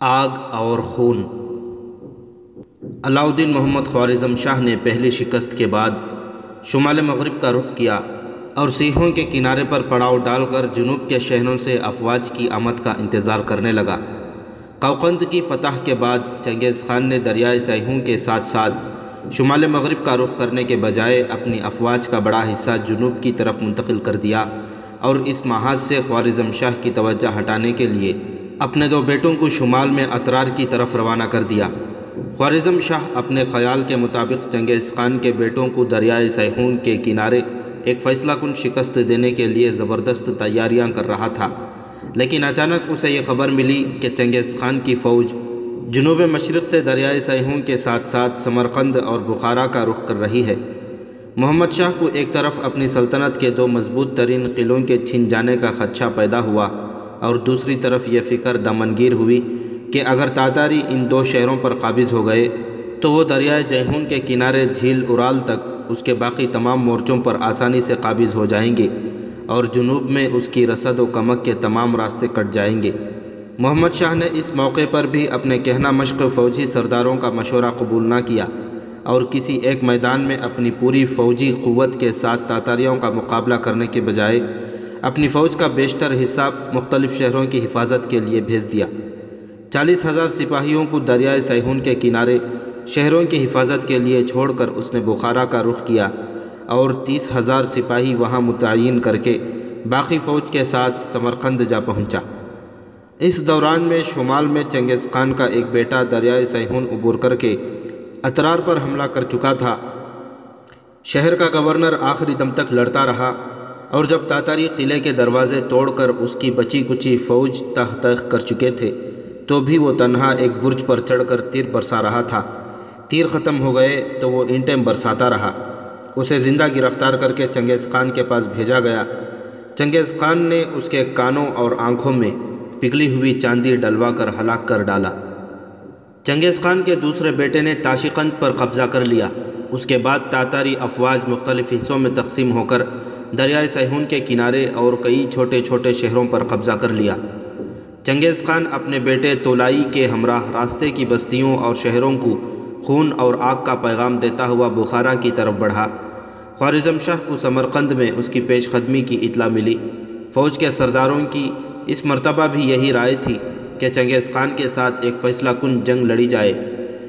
آگ اور خون۔ علاؤدین محمد خوارزم شاہ نے پہلی شکست کے بعد شمال مغرب کا رخ کیا اور سیحوں کے کنارے پر پڑاؤ ڈال کر جنوب کے شہروں سے افواج کی آمد کا انتظار کرنے لگا۔ کوقند کی فتح کے بعد چنگیز خان نے دریائے سیحوں کے ساتھ ساتھ شمال مغرب کا رخ کرنے کے بجائے اپنی افواج کا بڑا حصہ جنوب کی طرف منتقل کر دیا اور اس محاذ سے خوارزم شاہ کی توجہ ہٹانے کے لیے اپنے دو بیٹوں کو شمال میں اطرار کی طرف روانہ کر دیا۔ خوارزم شاہ اپنے خیال کے مطابق چنگیز خان کے بیٹوں کو دریائے سیحون کے کنارے ایک فیصلہ کن شکست دینے کے لیے زبردست تیاریاں کر رہا تھا۔ لیکن اچانک اسے یہ خبر ملی کہ چنگیز خان کی فوج جنوب مشرق سے دریائے سیحون کے ساتھ ساتھ سمرقند اور بخارا کا رخ کر رہی ہے۔ محمد شاہ کو ایک طرف اپنی سلطنت کے دو مضبوط ترین قلعوں کے چھن جانے کا خدشہ پیدا ہوا۔ اور دوسری طرف یہ فکر دمنگیر ہوئی کہ اگر تاتاری ان دو شہروں پر قابض ہو گئے، تو وہ دریائے جیہون کے کنارے جھیل ارال تک اس کے باقی تمام مورچوں پر آسانی سے قابض ہو جائیں گے اور جنوب میں اس کی رسد و کمک کے تمام راستے کٹ جائیں گے۔ محمد شاہ نے اس موقع پر بھی اپنے کہنا مشق فوجی سرداروں کا مشورہ قبول نہ کیا اور کسی ایک میدان میں اپنی پوری فوجی قوت کے ساتھ تاتاریوں کا مقابلہ کرنے کے بجائے اپنی فوج کا بیشتر حصہ مختلف شہروں کی حفاظت کے لیے بھیج دیا۔ چالیس ہزار سپاہیوں کو دریائے سیہون کے کنارے شہروں کی حفاظت کے لیے چھوڑ کر اس نے بخارا کا رخ کیا اور تیس ہزار سپاہی وہاں متعین کر کے باقی فوج کے ساتھ سمرقند جا پہنچا۔ اس دوران میں شمال میں چنگیز خان کا ایک بیٹا دریائے سیہون عبور کر کے اطرار پر حملہ کر چکا تھا۔ شہر کا گورنر آخری دم تک لڑتا رہا۔ اور جب تاتاری قلعے کے دروازے توڑ کر اس کی بچی کچی فوج تہ تخ کر چکے تھے، تو بھی وہ تنہا ایک برج پر چڑھ کر تیر برسا رہا تھا۔ تیر ختم ہو گئے تو وہ اینٹیں برساتا رہا۔ اسے زندہ گرفتار کر کے چنگیز خان کے پاس بھیجا گیا۔ چنگیز خان نے اس کے کانوں اور آنکھوں میں پگھلی ہوئی چاندی ڈلوا کر ہلاک کر ڈالا۔ چنگیز خان کے دوسرے بیٹے نے تاشقند پر قبضہ کر لیا۔ اس کے بعد تاتاری افواج مختلف حصوں میں تقسیم ہو کر دریائے سیہون کے کنارے اور کئی چھوٹے چھوٹے شہروں پر قبضہ کر لیا۔ چنگیز خان اپنے بیٹے تولائی کے ہمراہ راستے کی بستیوں اور شہروں کو خون اور آگ کا پیغام دیتا ہوا بخارا کی طرف بڑھا۔ خوارزم شاہ کو سمرقند میں اس کی پیش قدمی کی اطلاع ملی۔ فوج کے سرداروں کی اس مرتبہ بھی یہی رائے تھی کہ چنگیز خان کے ساتھ ایک فیصلہ کن جنگ لڑی جائے۔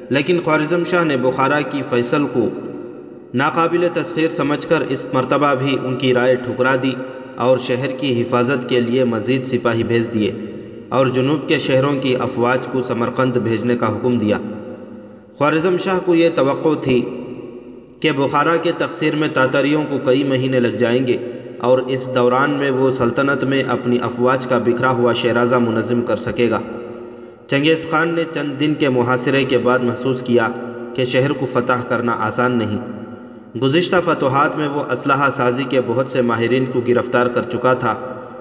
لیکن خوارزم شاہ نے بخارا کی فیصل کو ناقابل تسخیر سمجھ کر اس مرتبہ بھی ان کی رائے ٹھکرا دی اور شہر کی حفاظت کے لیے مزید سپاہی بھیج دیے اور جنوب کے شہروں کی افواج کو سمرقند بھیجنے کا حکم دیا۔ خوارزم شاہ کو یہ توقع تھی کہ بخارا کے تقسیر میں تاتاریوں کو کئی مہینے لگ جائیں گے اور اس دوران میں وہ سلطنت میں اپنی افواج کا بکھرا ہوا شہرازہ منظم کر سکے گا۔ چنگیز خان نے چند دن کے محاصرے کے بعد محسوس کیا کہ شہر کو فتح کرنا آسان نہیں۔ گزشتہ فتوحات میں وہ اسلحہ سازی کے بہت سے ماہرین کو گرفتار کر چکا تھا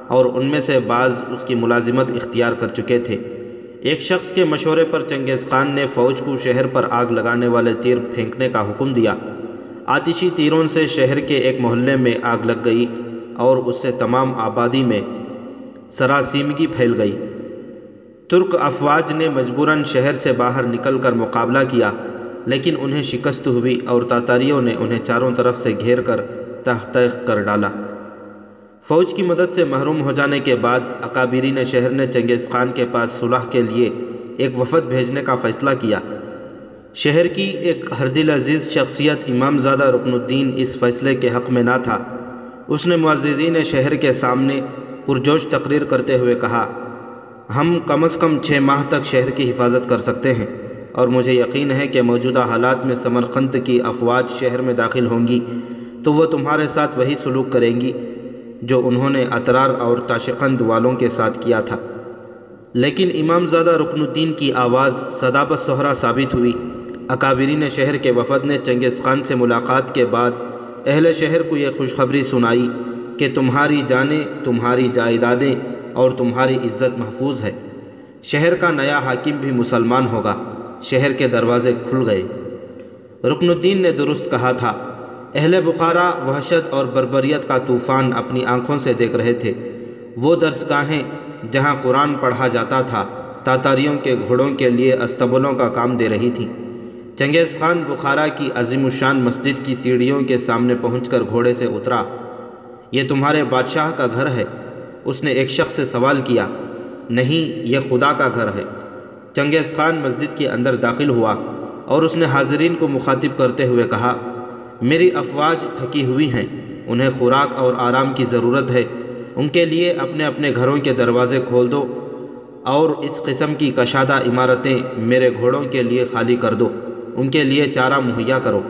اور ان میں سے بعض اس کی ملازمت اختیار کر چکے تھے۔ ایک شخص کے مشورے پر چنگیز خان نے فوج کو شہر پر آگ لگانے والے تیر پھینکنے کا حکم دیا۔ آتشی تیروں سے شہر کے ایک محلے میں آگ لگ گئی اور اس سے تمام آبادی میں سراسیمگی پھیل گئی۔ ترک افواج نے مجبوراً شہر سے باہر نکل کر مقابلہ کیا۔ لیکن انہیں شکست ہوئی اور تاتاریوں نے انہیں چاروں طرف سے گھیر کر تحتیخ کر ڈالا۔ فوج کی مدد سے محروم ہو جانے کے بعد اکابرین شہر نے چنگیز خان کے پاس صلح کے لیے ایک وفد بھیجنے کا فیصلہ کیا۔ شہر کی ایک ہردل عزیز شخصیت امام زادہ رکن الدین اس فیصلے کے حق میں نہ تھا۔ اس نے معززین شہر کے سامنے پرجوش تقریر کرتے ہوئے کہا، ہم کم از کم چھ ماہ تک شہر کی حفاظت کر سکتے ہیں۔ اور مجھے یقین ہے کہ موجودہ حالات میں سمرقند کی افواج شہر میں داخل ہوں گی، تو وہ تمہارے ساتھ وہی سلوک کریں گی جو انہوں نے اطرار اور تاشقند والوں کے ساتھ کیا تھا۔ لیکن امام زادہ رکن الدین کی آواز صدابت سہرا ثابت ہوئی۔ اکابرین شہر کے وفد نے چنگیز خان سے ملاقات کے بعد اہل شہر کو یہ خوشخبری سنائی کہ تمہاری جانیں تمہاری جائیدادیں اور تمہاری عزت محفوظ ہے۔ شہر کا نیا حاکم بھی مسلمان ہوگا۔ شہر کے دروازے کھل گئے۔ رکن الدین نے درست کہا تھا، اہل بخارا، وحشت اور بربریت کا طوفان اپنی آنکھوں سے دیکھ رہے تھے۔ وہ درسگاہیں جہاں قرآن پڑھا جاتا تھا، تاتاریوں کے گھوڑوں کے لیے استبلوں کا کام دے رہی تھیں۔ چنگیز خان بخارا کی عظیم الشان مسجد کی سیڑھیوں کے سامنے پہنچ کر گھوڑے سے اترا۔ یہ تمہارے بادشاہ کا گھر ہے۔ اس نے ایک شخص سے سوال کیا، نہیں، یہ خدا کا گھر ہے۔ چنگیز خان مسجد کے اندر داخل ہوا اور اس نے حاضرین کو مخاطب کرتے ہوئے کہا، میری افواج تھکی ہوئی ہیں، انہیں خوراک اور آرام کی ضرورت ہے، ان کے لیے اپنے اپنے گھروں کے دروازے کھول دو اور اس قسم کی کشادہ عمارتیں میرے گھوڑوں کے لیے خالی کر دو، ان کے لیے چارہ مہیا کرو۔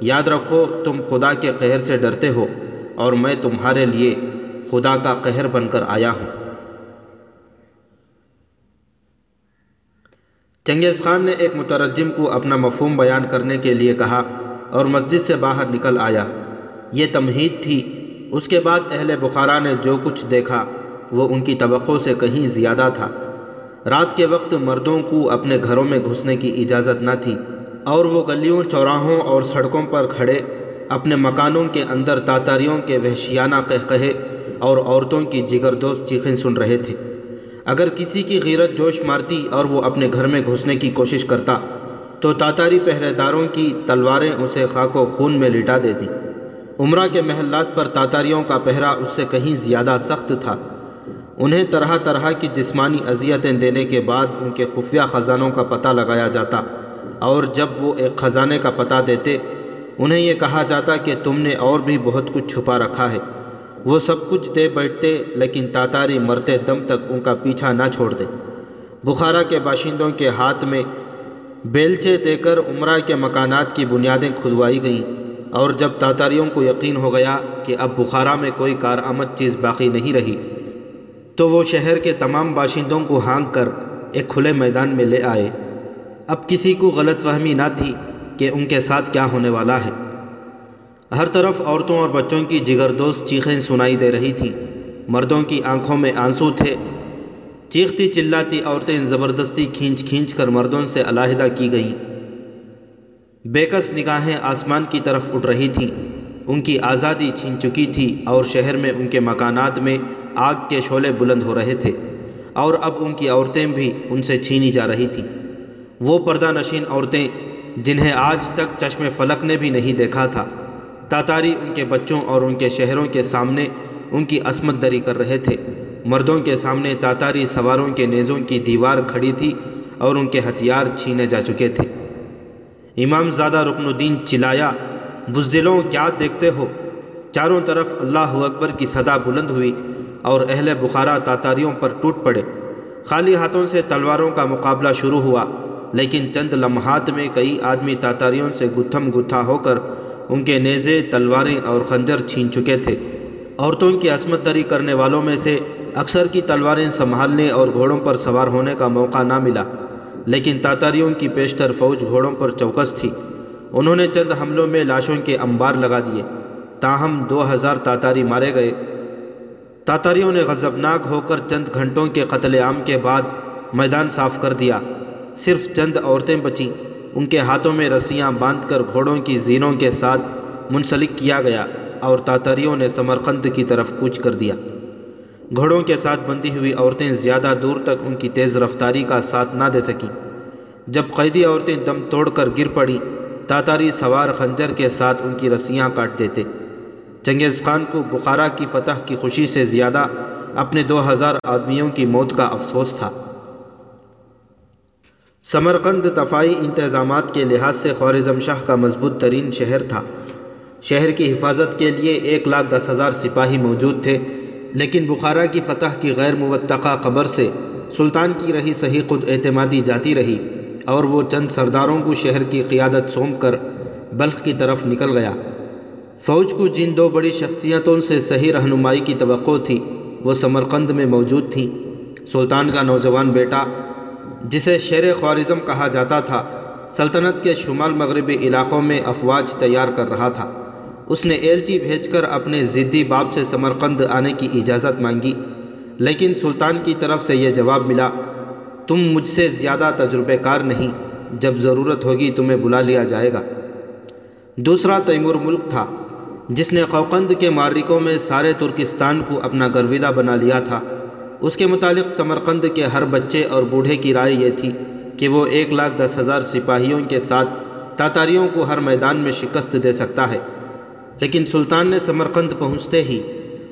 یاد رکھو، تم خدا کے قہر سے ڈرتے ہو اور میں تمہارے لیے خدا کا قہر بن کر آیا ہوں۔ چنگیز خان نے ایک مترجم کو اپنا مفہوم بیان کرنے کے لیے کہا اور مسجد سے باہر نکل آیا۔ یہ تمہید تھی۔ اس کے بعد اہل بخارا نے جو کچھ دیکھا، وہ ان کی توقع سے کہیں زیادہ تھا۔ رات کے وقت مردوں کو اپنے گھروں میں گھسنے کی اجازت نہ تھی اور وہ گلیوں، چوراہوں اور سڑکوں پر کھڑے، اپنے مکانوں کے اندر تاتاریوں کے وحشیانہ قہقہے اور عورتوں کی جگر دوست چیخیں سن رہے تھے۔ اگر کسی کی غیرت جوش مارتی اور وہ اپنے گھر میں گھسنے کی کوشش کرتا، تو تاتاری پہرے داروں کی تلواریں اسے خاک و خون میں لٹا دیتی۔ عمرہ کے محلات پر تاتاریوں کا پہرا اس سے کہیں زیادہ سخت تھا۔ انہیں طرح طرح کی جسمانی اذیتیں دینے کے بعد ان کے خفیہ خزانوں کا پتہ لگایا جاتا۔ اور جب وہ ایک خزانے کا پتہ دیتے، انہیں یہ کہا جاتا کہ تم نے اور بھی بہت کچھ چھپا رکھا ہے۔ وہ سب کچھ دے بیٹھتے لیکن تاتاری مرتے دم تک ان کا پیچھا نہ چھوڑ دے۔ بخارا کے باشندوں کے ہاتھ میں بیلچے دے کر عمرہ کے مکانات کی بنیادیں کھدوائی گئیں اور جب تاتاریوں کو یقین ہو گیا کہ اب بخارا میں کوئی کارآمد چیز باقی نہیں رہی، تو وہ شہر کے تمام باشندوں کو ہانک کر ایک کھلے میدان میں لے آئے۔ اب کسی کو غلط فہمی نہ تھی کہ ان کے ساتھ کیا ہونے والا ہے۔ ہر طرف عورتوں اور بچوں کی جگر دوست چیخیں سنائی دے رہی تھیں مردوں کی آنکھوں میں آنسو تھے۔ چیختی چلاتی عورتیں زبردستی کھینچ کھینچ کر مردوں سے علاحدہ کی گئیں۔ بےکس نگاہیں آسمان کی طرف اٹھ رہی تھیں ان کی آزادی چھین چکی تھی اور شہر میں ان کے مکانات میں آگ کے شعلے بلند ہو رہے تھے۔ اور اب ان کی عورتیں بھی ان سے چھینی جا رہی تھیں۔ وہ پردہ نشین عورتیں جنہیں آج تک چشم فلک نے بھی نہیں دیکھا تھا۔ تاتاری ان کے بچوں اور ان کے شہروں کے سامنے ان کی عصمت دری کر رہے تھے۔ مردوں کے سامنے تاتاری سواروں کے نیزوں کی دیوار کھڑی تھی اور ان کے ہتھیار چھینے جا چکے تھے۔ امام زادہ رکن الدین چلایا، بزدلوں، کیا دیکھتے ہو؟ چاروں طرف اللہ اکبر کی صدا بلند ہوئی اور اہل بخارا تاتاریوں پر ٹوٹ پڑے۔ خالی ہاتھوں سے تلواروں کا مقابلہ شروع ہوا، لیکن چند لمحات میں کئی آدمی تاتاریوں سے گتھم گتھا ہو کر ان کے نیزے، تلواریں اور خنجر چھین چکے تھے۔ عورتوں کی عصمت دری کرنے والوں میں سے اکثر کی تلواریں سنبھالنے اور گھوڑوں پر سوار ہونے کا موقع نہ ملا۔ لیکن تاتاریوں کی پیشتر فوج گھوڑوں پر چوکس تھی۔ انہوں نے چند حملوں میں لاشوں کے انبار لگا دیے۔ تاہم، دو ہزار تاتاری مارے گئے۔ تاتاریوں نے غضبناک ہو کر چند گھنٹوں کے قتل عام کے بعد میدان صاف کر دیا۔ صرف چند عورتیں بچیں۔ ان کے ہاتھوں میں رسیاں باندھ کر گھوڑوں کی زینوں کے ساتھ منسلک کیا گیا اور تاتاریوں نے سمرقند کی طرف کوچ کر دیا۔ گھوڑوں کے ساتھ بندی ہوئی عورتیں زیادہ دور تک ان کی تیز رفتاری کا ساتھ نہ دے سکیں۔ جب قیدی عورتیں دم توڑ کر گر پڑی، تاتاری سوار خنجر کے ساتھ ان کی رسیاں کاٹ دیتے۔ چنگیز خان کو بخارا کی فتح کی خوشی سے زیادہ اپنے دو ہزار آدمیوں کی موت کا افسوس تھا۔ سمرقند دفاعی انتظامات کے لحاظ سے خوارزم شاہ کا مضبوط ترین شہر تھا۔ شہر کی حفاظت کے لیے ایک لاکھ دس ہزار سپاہی موجود تھے، لیکن بخارا کی فتح کی غیر موتقع خبر سے سلطان کی رہی صحیح خود اعتمادی جاتی رہی اور وہ چند سرداروں کو شہر کی قیادت سونپ کر بلخ کی طرف نکل گیا۔ فوج کو جن دو بڑی شخصیتوں سے صحیح رہنمائی کی توقع تھی، وہ سمرقند میں موجود تھیں۔ سلطان کا نوجوان بیٹا جسے شیر خوارزم کہا جاتا تھا، سلطنت کے شمال مغربی علاقوں میں افواج تیار کر رہا تھا۔ اس نے ایلچی بھیج کر اپنے ضدی باپ سے سمرقند آنے کی اجازت مانگی، لیکن سلطان کی طرف سے یہ جواب ملا، تم مجھ سے زیادہ تجربے کار نہیں، جب ضرورت ہوگی تمہیں بلا لیا جائے گا۔ دوسرا تیمور ملک تھا، جس نے قوقند کے مارکوں میں سارے ترکستان کو اپنا گرویدہ بنا لیا تھا۔ اس کے متعلق سمرقند کے ہر بچے اور بوڑھے کی رائے یہ تھی کہ وہ ایک لاکھ دس ہزار سپاہیوں کے ساتھ تاتاریوں کو ہر میدان میں شکست دے سکتا ہے۔ لیکن سلطان نے سمرقند پہنچتے ہی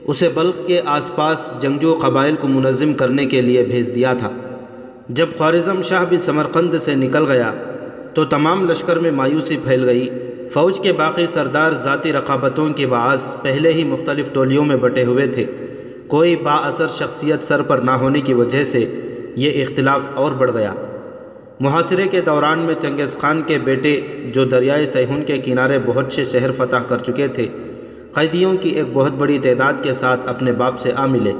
اسے بلخ کے آس پاس جنگجو قبائل کو منظم کرنے کے لیے بھیج دیا تھا۔ جب خوارزم شاہ بھی سمرقند سے نکل گیا تو تمام لشکر میں مایوسی پھیل گئی۔ فوج کے باقی سردار ذاتی رقابتوں کے باعث پہلے ہی مختلف ٹولیوں میں بٹے ہوئے تھے۔ کوئی با اثر شخصیت سر پر نہ ہونے کی وجہ سے یہ اختلاف اور بڑھ گیا۔ محاصرے کے دوران میں چنگیز خان کے بیٹے جو دریائے سیہون کے کنارے بہت سے شہر فتح کر چکے تھے، قیدیوں کی ایک بہت بڑی تعداد کے ساتھ اپنے باپ سے آ ملے۔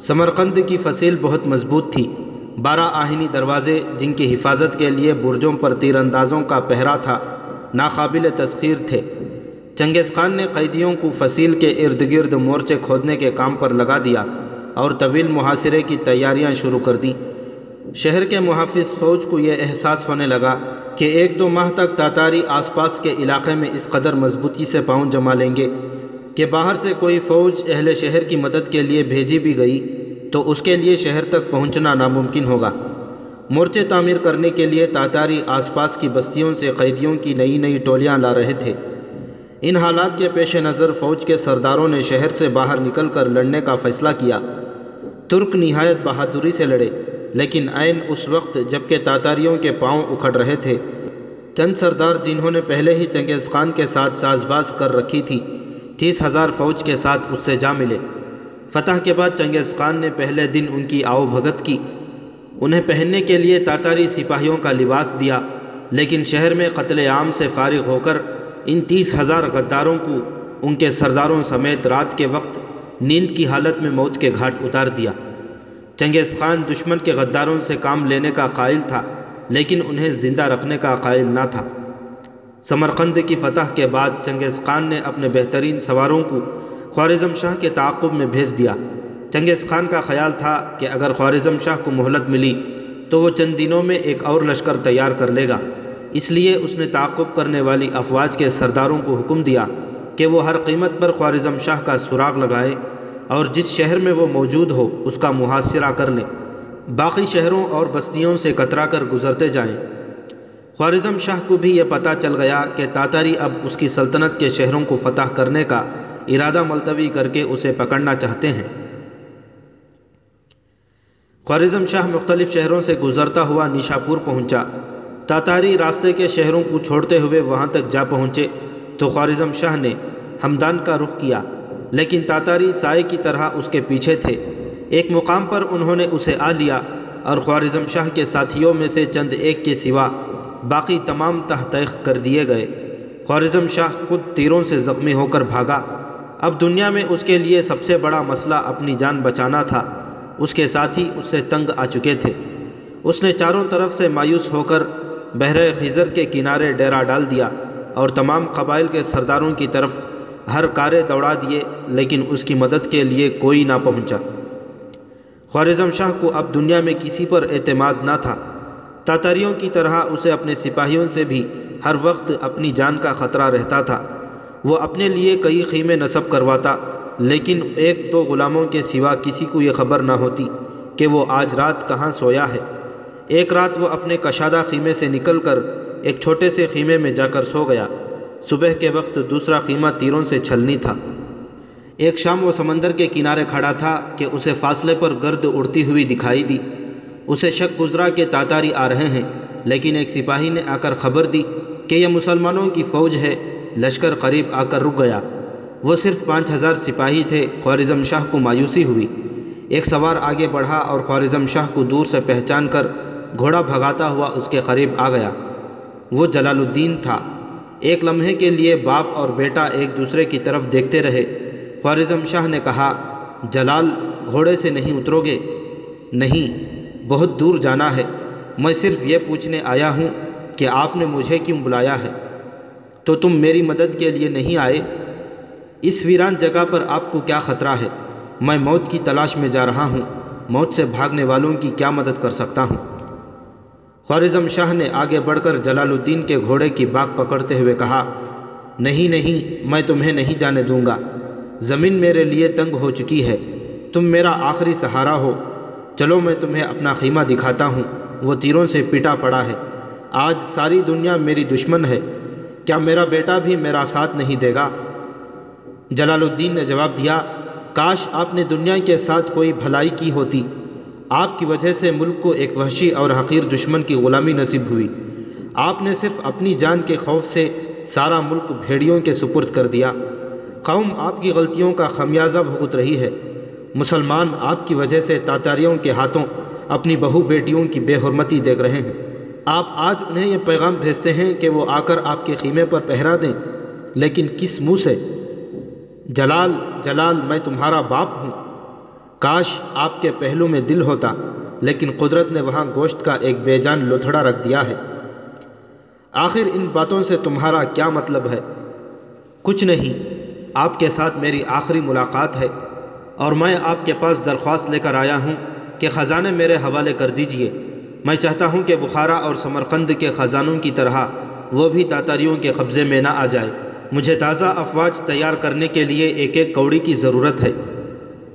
سمرقند کی فصیل بہت مضبوط تھی۔ بارہ آہنی دروازے جن کی حفاظت کے لیے برجوں پر تیر اندازوں کا پہرا تھا، ناقابل تسخیر تھے۔ چنگیز خان نے قیدیوں کو فصیل کے ارد گرد مورچے کھودنے کے کام پر لگا دیا اور طویل محاصرے کی تیاریاں شروع کر دیں۔ شہر کے محافظ فوج کو یہ احساس ہونے لگا کہ ایک دو ماہ تک تاتاری آس پاس کے علاقے میں اس قدر مضبوطی سے پاؤں جما لیں گے کہ باہر سے کوئی فوج اہل شہر کی مدد کے لیے بھیجی بھی گئی تو اس کے لیے شہر تک پہنچنا ناممکن ہوگا۔ مورچے تعمیر کرنے کے لیے تاتاری آس پاس کی بستیوں سے قیدیوں کی نئی نئی ٹولیاں لا رہے تھے۔ ان حالات کے پیش نظر فوج کے سرداروں نے شہر سے باہر نکل کر لڑنے کا فیصلہ کیا۔ ترک نہایت بہادری سے لڑے، لیکن عین اس وقت جبکہ تاتاریوں کے پاؤں اکھڑ رہے تھے۔ چند سردار جنہوں نے پہلے ہی چنگیز خان کے ساتھ ساز باز کر رکھی تھی، تیس ہزار فوج کے ساتھ اس سے جا ملے۔ فتح کے بعد چنگیز خان نے پہلے دن ان کی آؤ بھگت کی۔ انہیں پہننے کے لیے تاتاری سپاہیوں کا لباس دیا، لیکن شہر میں قتل عام سے فارغ ہو کر ان تیس ہزار غداروں کو ان کے سرداروں سمیت رات کے وقت نیند کی حالت میں موت کے گھاٹ اتار دیا۔ چنگیز خان دشمن کے غداروں سے کام لینے کا قائل تھا، لیکن انہیں زندہ رکھنے کا قائل نہ تھا۔ سمرقند کی فتح کے بعد چنگیز خان نے اپنے بہترین سواروں کو خوارزم شاہ کے تعاقب میں بھیج دیا۔ چنگیز خان کا خیال تھا کہ اگر خوارزم شاہ کو مہلت ملی تو وہ چند دنوں میں ایک اور لشکر تیار کر لے گا۔ اس لیے اس نے تعاقب کرنے والی افواج کے سرداروں کو حکم دیا کہ وہ ہر قیمت پر خوارزم شاہ کا سراغ لگائے اور جس شہر میں وہ موجود ہو اس کا محاصرہ کر لیں باقی شہروں اور بستیوں سے کترا کر گزرتے جائیں۔ خوارزم شاہ کو بھی یہ پتہ چل گیا کہ تاتاری اب اس کی سلطنت کے شہروں کو فتح کرنے کا ارادہ ملتوی کر کے اسے پکڑنا چاہتے ہیں۔ خوارزم شاہ مختلف شہروں سے گزرتا ہوا نیشاپور پہنچا۔ تاتاری راستے کے شہروں کو چھوڑتے ہوئے وہاں تک جا پہنچے تو خوارزم شاہ نے ہمدان کا رخ کیا، لیکن تاتاری سائے کی طرح اس کے پیچھے تھے۔ ایک مقام پر انہوں نے اسے آ لیا اور خوارزم شاہ کے ساتھیوں میں سے چند ایک کے سوا باقی تمام تحتیق کر دیے گئے۔ خوارزم شاہ خود تیروں سے زخمی ہو کر بھاگا۔ اب دنیا میں اس کے لیے سب سے بڑا مسئلہ اپنی جان بچانا تھا۔ اس کے ساتھی اس سے تنگ آ چکے تھے۔ اس نے چاروں طرف سے مایوس ہو کر بحر خزر کے کنارے ڈیرا ڈال دیا اور تمام قبائل کے سرداروں کی طرف ہر کارے دوڑا دیے، لیکن اس کی مدد کے لیے کوئی نہ پہنچا۔ خوارزم شاہ کو اب دنیا میں کسی پر اعتماد نہ تھا۔ تاتاریوں کی طرح اسے اپنے سپاہیوں سے بھی ہر وقت اپنی جان کا خطرہ رہتا تھا۔ وہ اپنے لیے کئی خیمے نصب کرواتا، لیکن ایک دو غلاموں کے سوا کسی کو یہ خبر نہ ہوتی کہ وہ آج رات کہاں سویا ہے۔ ایک رات وہ اپنے کشادہ خیمے سے نکل کر ایک چھوٹے سے خیمے میں جا کر سو گیا۔ صبح کے وقت دوسرا خیمہ تیروں سے چھلنی تھا۔ ایک شام وہ سمندر کے کنارے کھڑا تھا کہ اسے فاصلے پر گرد اڑتی ہوئی دکھائی دی۔ اسے شک گزرا کہ تاتاری آ رہے ہیں، لیکن ایک سپاہی نے آ کر خبر دی کہ یہ مسلمانوں کی فوج ہے۔ لشکر قریب آ کر رک گیا۔ وہ صرف پانچ ہزار سپاہی تھے۔ خوارزم شاہ کو مایوسی ہوئی۔ ایک سوار آگے بڑھا اور خوارزم شاہ کو دور سے پہچان کر گھوڑا بھگاتا ہوا اس کے قریب آ گیا۔ وہ جلال الدین تھا۔ ایک لمحے کے لیے باپ اور بیٹا ایک دوسرے کی طرف دیکھتے رہے۔ خوارزم شاہ نے کہا، جلال، گھوڑے سے نہیں اترو گے نہیں، بہت دور جانا ہے۔ میں صرف یہ پوچھنے آیا ہوں کہ آپ نے مجھے کیوں بلایا ہے؟ تو تم میری مدد کے لیے نہیں آئے؟ اس ویران جگہ پر آپ کو کیا خطرہ ہے؟ میں موت کی تلاش میں جا رہا ہوں۔ موت سے بھاگنے والوں کی کیا مدد کر سکتا ہوں؟ خوارزم شاہ نے آگے بڑھ کر جلال الدین کے گھوڑے کی باغ پکڑتے ہوئے کہا، نہیں نہیں، میں تمہیں نہیں جانے دوں گا۔ زمین میرے لیے تنگ ہو چکی ہے۔ تم میرا آخری سہارا ہو۔ چلو، میں تمہیں اپنا خیمہ دکھاتا ہوں۔ وہ تیروں سے پٹا پڑا ہے۔ آج ساری دنیا میری دشمن ہے۔ کیا میرا بیٹا بھی میرا ساتھ نہیں دے گا؟ جلال الدین نے جواب دیا، کاش آپ نے دنیا کے ساتھ کوئی بھلائی کی ہوتی۔ آپ کی وجہ سے ملک کو ایک وحشی اور حقیر دشمن کی غلامی نصیب ہوئی۔ آپ نے صرف اپنی جان کے خوف سے سارا ملک بھیڑیوں کے سپرد کر دیا۔ قوم آپ کی غلطیوں کا خمیازہ بھگت رہی ہے۔ مسلمان آپ کی وجہ سے تاتاریوں کے ہاتھوں اپنی بہو بیٹیوں کی بے حرمتی دیکھ رہے ہیں۔ آپ آج انہیں یہ پیغام بھیجتے ہیں کہ وہ آ کر آپ کے خیمے پر پہرا دیں۔ لیکن کس منہ سے؟ جلال جلال، میں تمہارا باپ ہوں۔ کاش آپ کے پہلو میں دل ہوتا، لیکن قدرت نے وہاں گوشت کا ایک بے جان لتھڑا رکھ دیا ہے۔ آخر ان باتوں سے تمہارا کیا مطلب ہے؟ کچھ نہیں، آپ کے ساتھ میری آخری ملاقات ہے، اور میں آپ کے پاس درخواست لے کر آیا ہوں کہ خزانے میرے حوالے کر دیجیے۔ میں چاہتا ہوں کہ بخارا اور سمرقند کے خزانوں کی طرح وہ بھی تاتاریوں کے قبضے میں نہ آ جائے۔ مجھے تازہ افواج تیار کرنے کے لیے ایک ایک کوڑی کی ضرورت ہے۔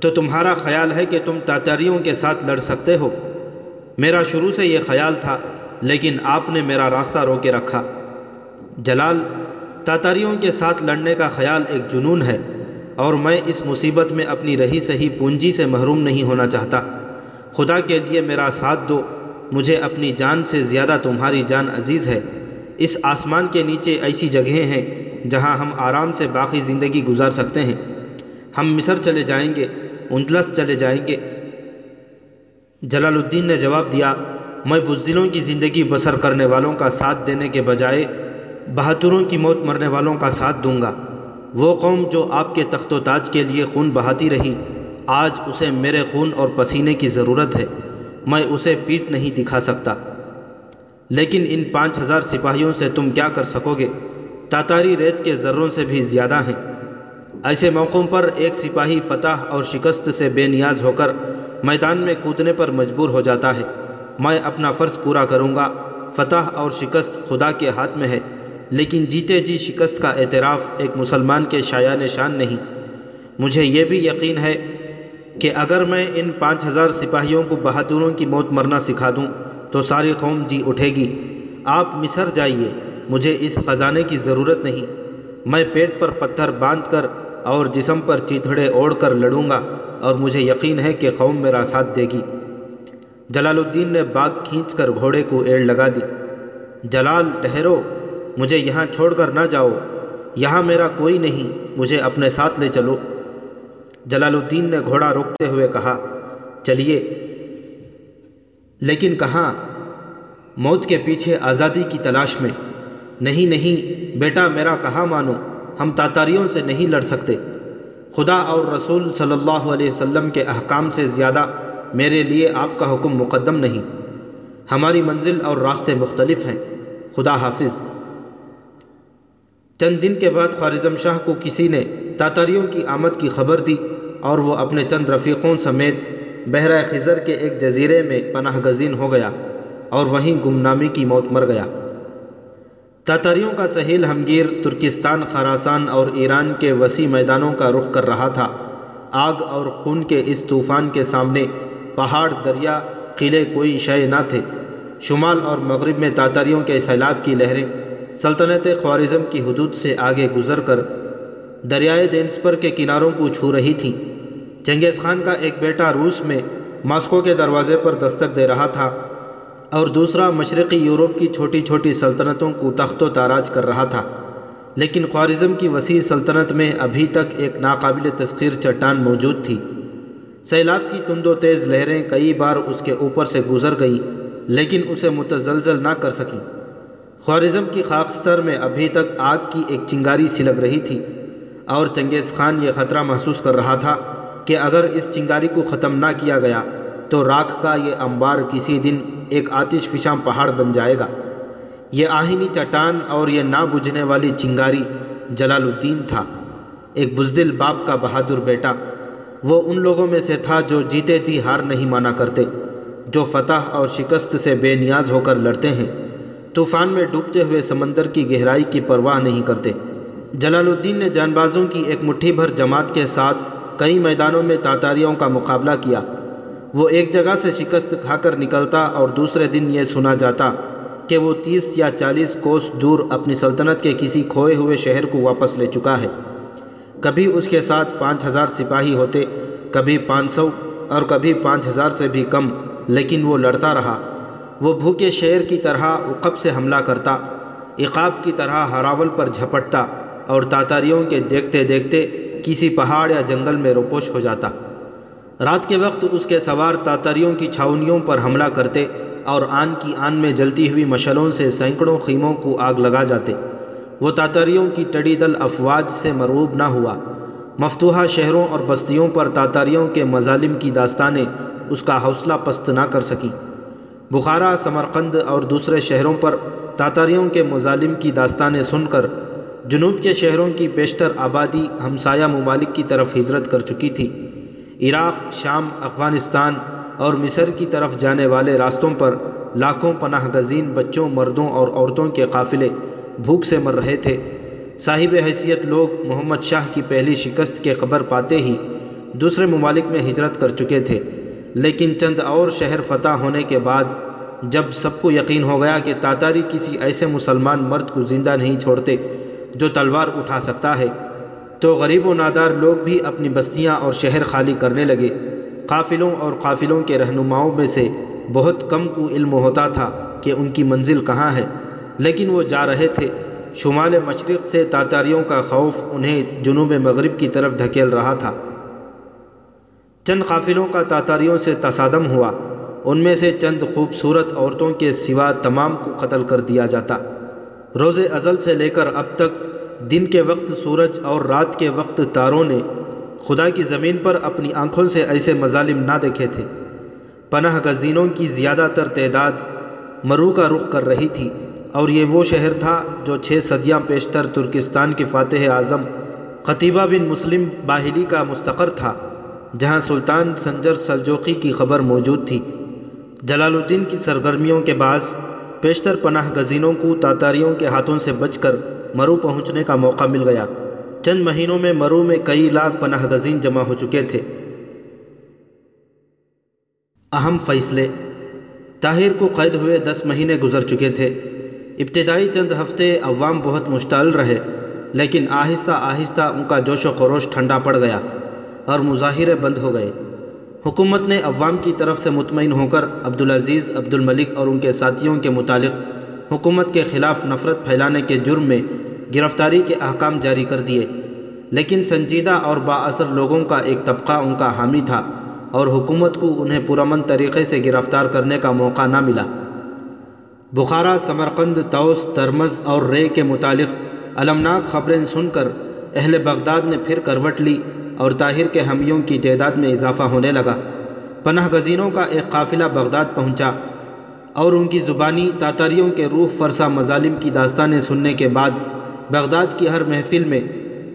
تو تمہارا خیال ہے کہ تم تاتاریوں کے ساتھ لڑ سکتے ہو۔ میرا شروع سے یہ خیال تھا، لیکن آپ نے میرا راستہ رو کے رکھا۔ جلال، تاتاریوں کے ساتھ لڑنے کا خیال ایک جنون ہے، اور میں اس مصیبت میں اپنی رہی سہی پونجی سے محروم نہیں ہونا چاہتا۔ خدا کے لیے میرا ساتھ دو، مجھے اپنی جان سے زیادہ تمہاری جان عزیز ہے۔ اس آسمان کے نیچے ایسی جگہیں ہیں جہاں ہم آرام سے باقی زندگی گزار سکتے ہیں۔ ہم مصر چلے جائیں گے۔ اندلس چلے جائیں گے۔ جلال الدین نے جواب دیا، میں بزدلوں کی زندگی بسر کرنے والوں کا ساتھ دینے کے بجائے بہادروں کی موت مرنے والوں کا ساتھ دوں گا۔ وہ قوم جو آپ کے تخت و تاج کے لیے خون بہاتی رہی، آج اسے میرے خون اور پسینے کی ضرورت ہے، میں اسے پیٹ نہیں دکھا سکتا۔ لیکن ان پانچ ہزار سپاہیوں سے تم کیا کر سکو گے؟ تاتاری ریت کے ذروں سے بھی زیادہ ہیں۔ ایسے موقعوں پر ایک سپاہی فتح اور شکست سے بے نیاز ہو کر میدان میں کودنے پر مجبور ہو جاتا ہے۔ میں اپنا فرض پورا کروں گا۔ فتح اور شکست خدا کے ہاتھ میں ہے، لیکن جیتے جی شکست کا اعتراف ایک مسلمان کے شایان شان نہیں۔ مجھے یہ بھی یقین ہے کہ اگر میں ان پانچ ہزار سپاہیوں کو بہادروں کی موت مرنا سکھا دوں، تو ساری قوم جی اٹھے گی۔ آپ مصر جائیے، مجھے اس خزانے کی ضرورت نہیں۔ میں پیٹ پر پتھر باندھ کر اور جسم پر چیتھڑے اوڑھ کر لڑوں گا اور مجھے یقین ہے کہ قوم میرا ساتھ دے گی۔ جلال الدین نے باغ کھینچ کر گھوڑے کو ایڑ لگا دی۔ جلال ٹہرو مجھے یہاں چھوڑ کر نہ جاؤ۔ یہاں میرا کوئی نہیں، مجھے اپنے ساتھ لے چلو۔ جلال الدین نے گھوڑا روکتے ہوئے کہا، چلیے۔ لیکن کہاں؟ موت کے پیچھے آزادی کی تلاش میں۔ نہیں نہیں، بیٹا میرا کہاں مانو؟ ہم تاتاریوں سے نہیں لڑ سکتے۔ خدا اور رسول صلی اللہ علیہ وسلم کے احکام سے زیادہ میرے لیے آپ کا حکم مقدم نہیں۔ ہماری منزل اور راستے مختلف ہیں۔ خدا حافظ۔ چند دن کے بعد خوارزم شاہ کو کسی نے تاتاریوں کی آمد کی خبر دی اور وہ اپنے چند رفیقوں سمیت بحرہ خزر کے ایک جزیرے میں پناہ گزین ہو گیا اور وہیں گمنامی کی موت مر گیا۔ تاتاریوں کا سہیل ہمگیر ترکستان، خراسان اور ایران کے وسیع میدانوں کا رخ کر رہا تھا۔ آگ اور خون کے اس طوفان کے سامنے پہاڑ، دریا، قلعے کوئی شے نہ تھے۔ شمال اور مغرب میں تاتاریوں کے سیلاب کی لہریں سلطنت خوارزم کی حدود سے آگے گزر کر دریائے دینسپر کے کناروں کو چھو رہی تھیں۔ چنگیز خان کا ایک بیٹا روس میں ماسکو کے دروازے پر دستک دے رہا تھا۔ اور دوسرا مشرقی یورپ کی چھوٹی چھوٹی سلطنتوں کو تخت و تاراج کر رہا تھا۔ لیکن خوارزم کی وسیع سلطنت میں ابھی تک ایک ناقابل تسخیر چٹان موجود تھی۔ سیلاب کی تند و تیز لہریں کئی بار اس کے اوپر سے گزر گئیں، لیکن اسے متزلزل نہ کر سکیں۔ خوارزم کی خاکستر میں ابھی تک آگ کی ایک چنگاری سلگ رہی تھی، اور چنگیز خان یہ خطرہ محسوس کر رہا تھا کہ اگر اس چنگاری کو ختم نہ کیا گیا تو راکھ کا یہ انبار کسی دن ایک آتش فشاں پہاڑ بن جائے گا۔ یہ آہینی چٹان اور یہ نہ بجھنے والی چنگاری جلال الدین تھا۔ ایک بزدل باپ کا بہادر بیٹا۔ وہ ان لوگوں میں سے تھا جو جیتے جی ہار نہیں مانا کرتے، جو فتح اور شکست سے بے نیاز ہو کر لڑتے ہیں۔ طوفان میں ڈوبتے ہوئے سمندر کی گہرائی کی پرواہ نہیں کرتے۔ جلال الدین نے جان بازوں کی ایک مٹھی بھر جماعت کے ساتھ کئی میدانوں میں تاتاریوں کا مقابلہ کیا۔ وہ ایک جگہ سے شکست کھا کر نکلتا اور دوسرے دن یہ سنا جاتا کہ وہ تیس یا چالیس کوس دور اپنی سلطنت کے کسی کھوئے ہوئے شہر کو واپس لے چکا ہے۔ کبھی اس کے ساتھ پانچ ہزار سپاہی ہوتے، کبھی پانچ سو اور کبھی پانچ ہزار سے بھی کم، لیکن وہ لڑتا رہا۔ وہ بھوکے شیر کی طرح اقب سے حملہ کرتا، عقاب کی طرح ہراول پر جھپٹتا اور تاتاریوں کے دیکھتے دیکھتے کسی پہاڑ یا جنگل میں روپوش ہو جاتا۔ رات کے وقت اس کے سوار تاتاریوں کی چھاونیوں پر حملہ کرتے اور آن کی آن میں جلتی ہوئی مشلوں سے سینکڑوں خیموں کو آگ لگا جاتے۔ وہ تاتاریوں کی ٹڑی دل افواج سے مروب نہ ہوا۔ مفتوحہ شہروں اور بستیوں پر تاتاریوں کے مظالم کی داستانیں اس کا حوصلہ پست نہ کر سکی بخارا، سمرقند اور دوسرے شہروں پر تاتاریوں کے مظالم کی داستانیں سن کر جنوب کے شہروں کی بیشتر آبادی ہمسایہ ممالک کی طرف ہجرت کر چکی تھی۔ عراق، شام، افغانستان اور مصر کی طرف جانے والے راستوں پر لاکھوں پناہ گزین بچوں، مردوں اور عورتوں کے قافلے بھوک سے مر رہے تھے۔ صاحب حیثیت لوگ محمد شاہ کی پہلی شکست کے خبر پاتے ہی دوسرے ممالک میں ہجرت کر چکے تھے۔ لیکن چند اور شہر فتح ہونے کے بعد جب سب کو یقین ہو گیا کہ تاتاری کسی ایسے مسلمان مرد کو زندہ نہیں چھوڑتے جو تلوار اٹھا سکتا ہے تو غریب و نادار لوگ بھی اپنی بستیاں اور شہر خالی کرنے لگے۔ قافلوں اور قافلوں کے رہنماؤں میں سے بہت کم کو علم ہوتا تھا کہ ان کی منزل کہاں ہے، لیکن وہ جا رہے تھے۔ شمال مشرق سے تاتاریوں کا خوف انہیں جنوب مغرب کی طرف دھکیل رہا تھا۔ چند قافلوں کا تاتاریوں سے تصادم ہوا۔ ان میں سے چند خوبصورت عورتوں کے سوا تمام کو قتل کر دیا جاتا۔ روز ازل سے لے کر اب تک دن کے وقت سورج اور رات کے وقت تاروں نے خدا کی زمین پر اپنی آنکھوں سے ایسے مظالم نہ دیکھے تھے۔ پناہ گزینوں کی زیادہ تر تعداد مرو کا رخ کر رہی تھی اور یہ وہ شہر تھا جو چھ صدیاں پیشتر ترکستان کے فاتح اعظم قطیبہ بن مسلم باہلی کا مستقر تھا، جہاں سلطان سنجر سلجوقی کی خبر موجود تھی۔ جلال الدین کی سرگرمیوں کے بعض پیشتر پناہ گزینوں کو تاتاریوں کے ہاتھوں سے بچ کر مرو پہنچنے کا موقع مل گیا۔ چند مہینوں میں مرو میں کئی لاکھ پناہ گزین جمع ہو چکے تھے۔ اہم فیصلے۔ طاہر کو قید ہوئے دس مہینے گزر چکے تھے۔ ابتدائی چند ہفتے عوام بہت مشتعل رہے، لیکن آہستہ آہستہ ان کا جوش و خروش ٹھنڈا پڑ گیا اور مظاہرے بند ہو گئے۔ حکومت نے عوام کی طرف سے مطمئن ہو کر عبدالعزیز، عبدالملک اور ان کے ساتھیوں کے متعلق حکومت کے خلاف نفرت پھیلانے کے جرم میں گرفتاری کے احکام جاری کر دیے۔ لیکن سنجیدہ اور با اثر لوگوں کا ایک طبقہ ان کا حامی تھا اور حکومت کو انہیں پرامن طریقے سے گرفتار کرنے کا موقع نہ ملا۔ بخارا، سمرقند توس ترمز اور رے کے متعلق المناک خبریں سن کر اہل بغداد نے پھر کروٹ لی اور طاہر کے حمیوں کی تعداد میں اضافہ ہونے لگا۔ پناہ گزینوں کا ایک قافلہ بغداد پہنچا۔ اور ان کی زبانی تاتاریوں کے روح فرسا مظالم کی داستانیں سننے کے بعد بغداد کی ہر محفل میں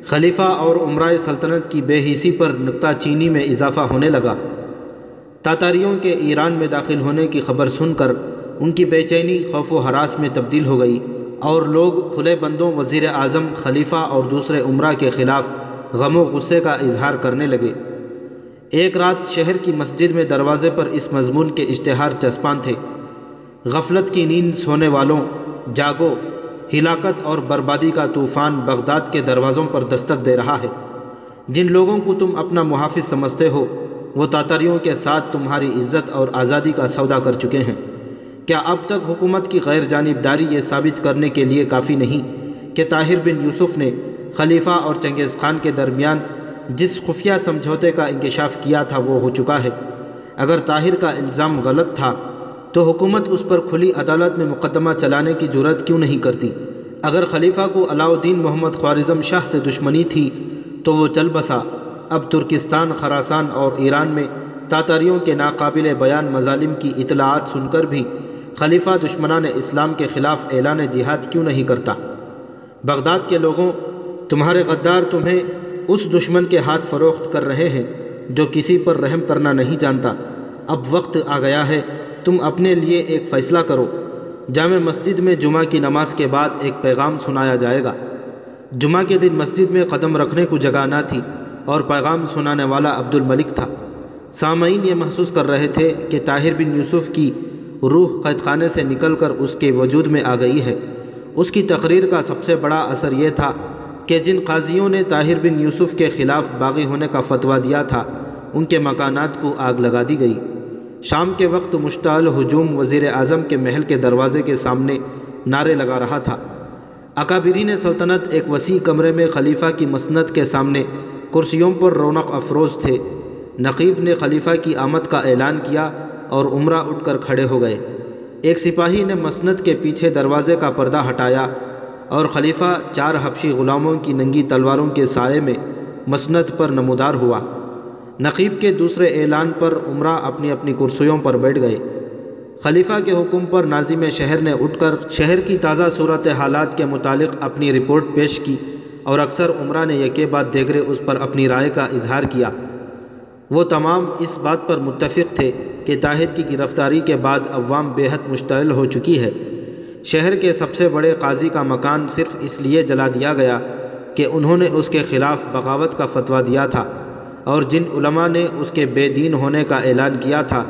خلیفہ اور عمرائے سلطنت کی بے حیثی پر نکتہ چینی میں اضافہ ہونے لگا۔ تاتاریوں کے ایران میں داخل ہونے کی خبر سن کر ان کی بے چینی خوف و حراس میں تبدیل ہو گئی اور لوگ کھلے بندوں، وزیر اعظم، خلیفہ اور دوسرے عمرہ کے خلاف غم و غصے کا اظہار کرنے لگے۔ ایک رات شہر کی مسجد میں دروازے پر اس مضمون کے اشتہار چسپان تھے۔ غفلت کی نیند سونے والوں، جاگو، ہلاکت اور بربادی کا طوفان بغداد کے دروازوں پر دستک دے رہا ہے۔ جن لوگوں کو تم اپنا محافظ سمجھتے ہو، وہ تاتاریوں کے ساتھ تمہاری عزت اور آزادی کا سودا کر چکے ہیں۔ کیا اب تک حکومت کی غیر جانبداری یہ ثابت کرنے کے لیے کافی نہیں کہ طاہر بن یوسف نے خلیفہ اور چنگیز خان کے درمیان جس خفیہ سمجھوتے کا انکشاف کیا تھا وہ ہو چکا ہے۔ اگر طاہر کا الزام غلط تھا تو حکومت اس پر کھلی عدالت میں مقدمہ چلانے کی جرت کیوں نہیں کرتی؟ اگر خلیفہ کو علاؤ الدین محمد خوارزم شاہ سے دشمنی تھی، تو وہ چل بسا۔ اب ترکستان، خراسان اور ایران میں تاتاریوں کے ناقابل بیان مظالم کی اطلاعات سن کر بھی خلیفہ دشمنان اسلام کے خلاف اعلان جہاد کیوں نہیں کرتا؟ بغداد کے لوگوں، تمہارے غدار تمہیں اس دشمن کے ہاتھ فروخت کر رہے ہیں جو کسی پر رحم کرنا نہیں جانتا۔ اب وقت آ گیا ہے تم اپنے لیے ایک فیصلہ کرو۔ جامع مسجد میں جمعہ کی نماز کے بعد ایک پیغام سنایا جائے گا۔ جمعہ کے دن مسجد میں قدم رکھنے کو جگہ نہ تھی اور پیغام سنانے والا عبد الملک تھا۔ سامعین یہ محسوس کر رہے تھے کہ طاہر بن یوسف کی روح قید خانے سے نکل کر اس کے وجود میں آ گئی ہے۔ اس کی تقریر کا سب سے بڑا اثر یہ تھا کہ جن قاضیوں نے طاہر بن یوسف کے خلاف باغی ہونے کا فتویٰ دیا تھا، ان کے مکانات کو آگ لگا دی گئی۔ شام کے وقت مشتعل ہجوم وزیر اعظم کے محل کے دروازے کے سامنے نعرے لگا رہا تھا۔ اکابرین سلطنت ایک وسیع کمرے میں خلیفہ کی مسنت کے سامنے کرسیوں پر رونق افروز تھے۔ نقیب نے خلیفہ کی آمد کا اعلان کیا اور عمرہ اٹھ کر کھڑے ہو گئے۔ ایک سپاہی نے مسند کے پیچھے دروازے کا پردہ ہٹایا اور خلیفہ چار حبشی غلاموں کی ننگی تلواروں کے سائے میں مسند پر نمودار ہوا۔ نقیب کے دوسرے اعلان پر عمرہ اپنی اپنی کرسیوں پر بیٹھ گئے۔ خلیفہ کے حکم پر ناظم شہر نے اٹھ کر شہر کی تازہ صورت حالات کے متعلق اپنی رپورٹ پیش کی اور اکثر عمرہ نے یکے بعد دیگرے اس پر اپنی رائے کا اظہار کیا۔ وہ تمام اس بات پر متفق تھے کہ طاہر کی گرفتاری کے بعد عوام بے حد مشتعل ہو چکی ہے۔ شہر کے سب سے بڑے قاضی کا مکان صرف اس لیے جلا دیا گیا کہ انہوں نے اس کے خلاف بغاوت کا فتویٰ دیا تھا۔ اور جن علماء نے اس کے بے دین ہونے کا اعلان کیا تھا،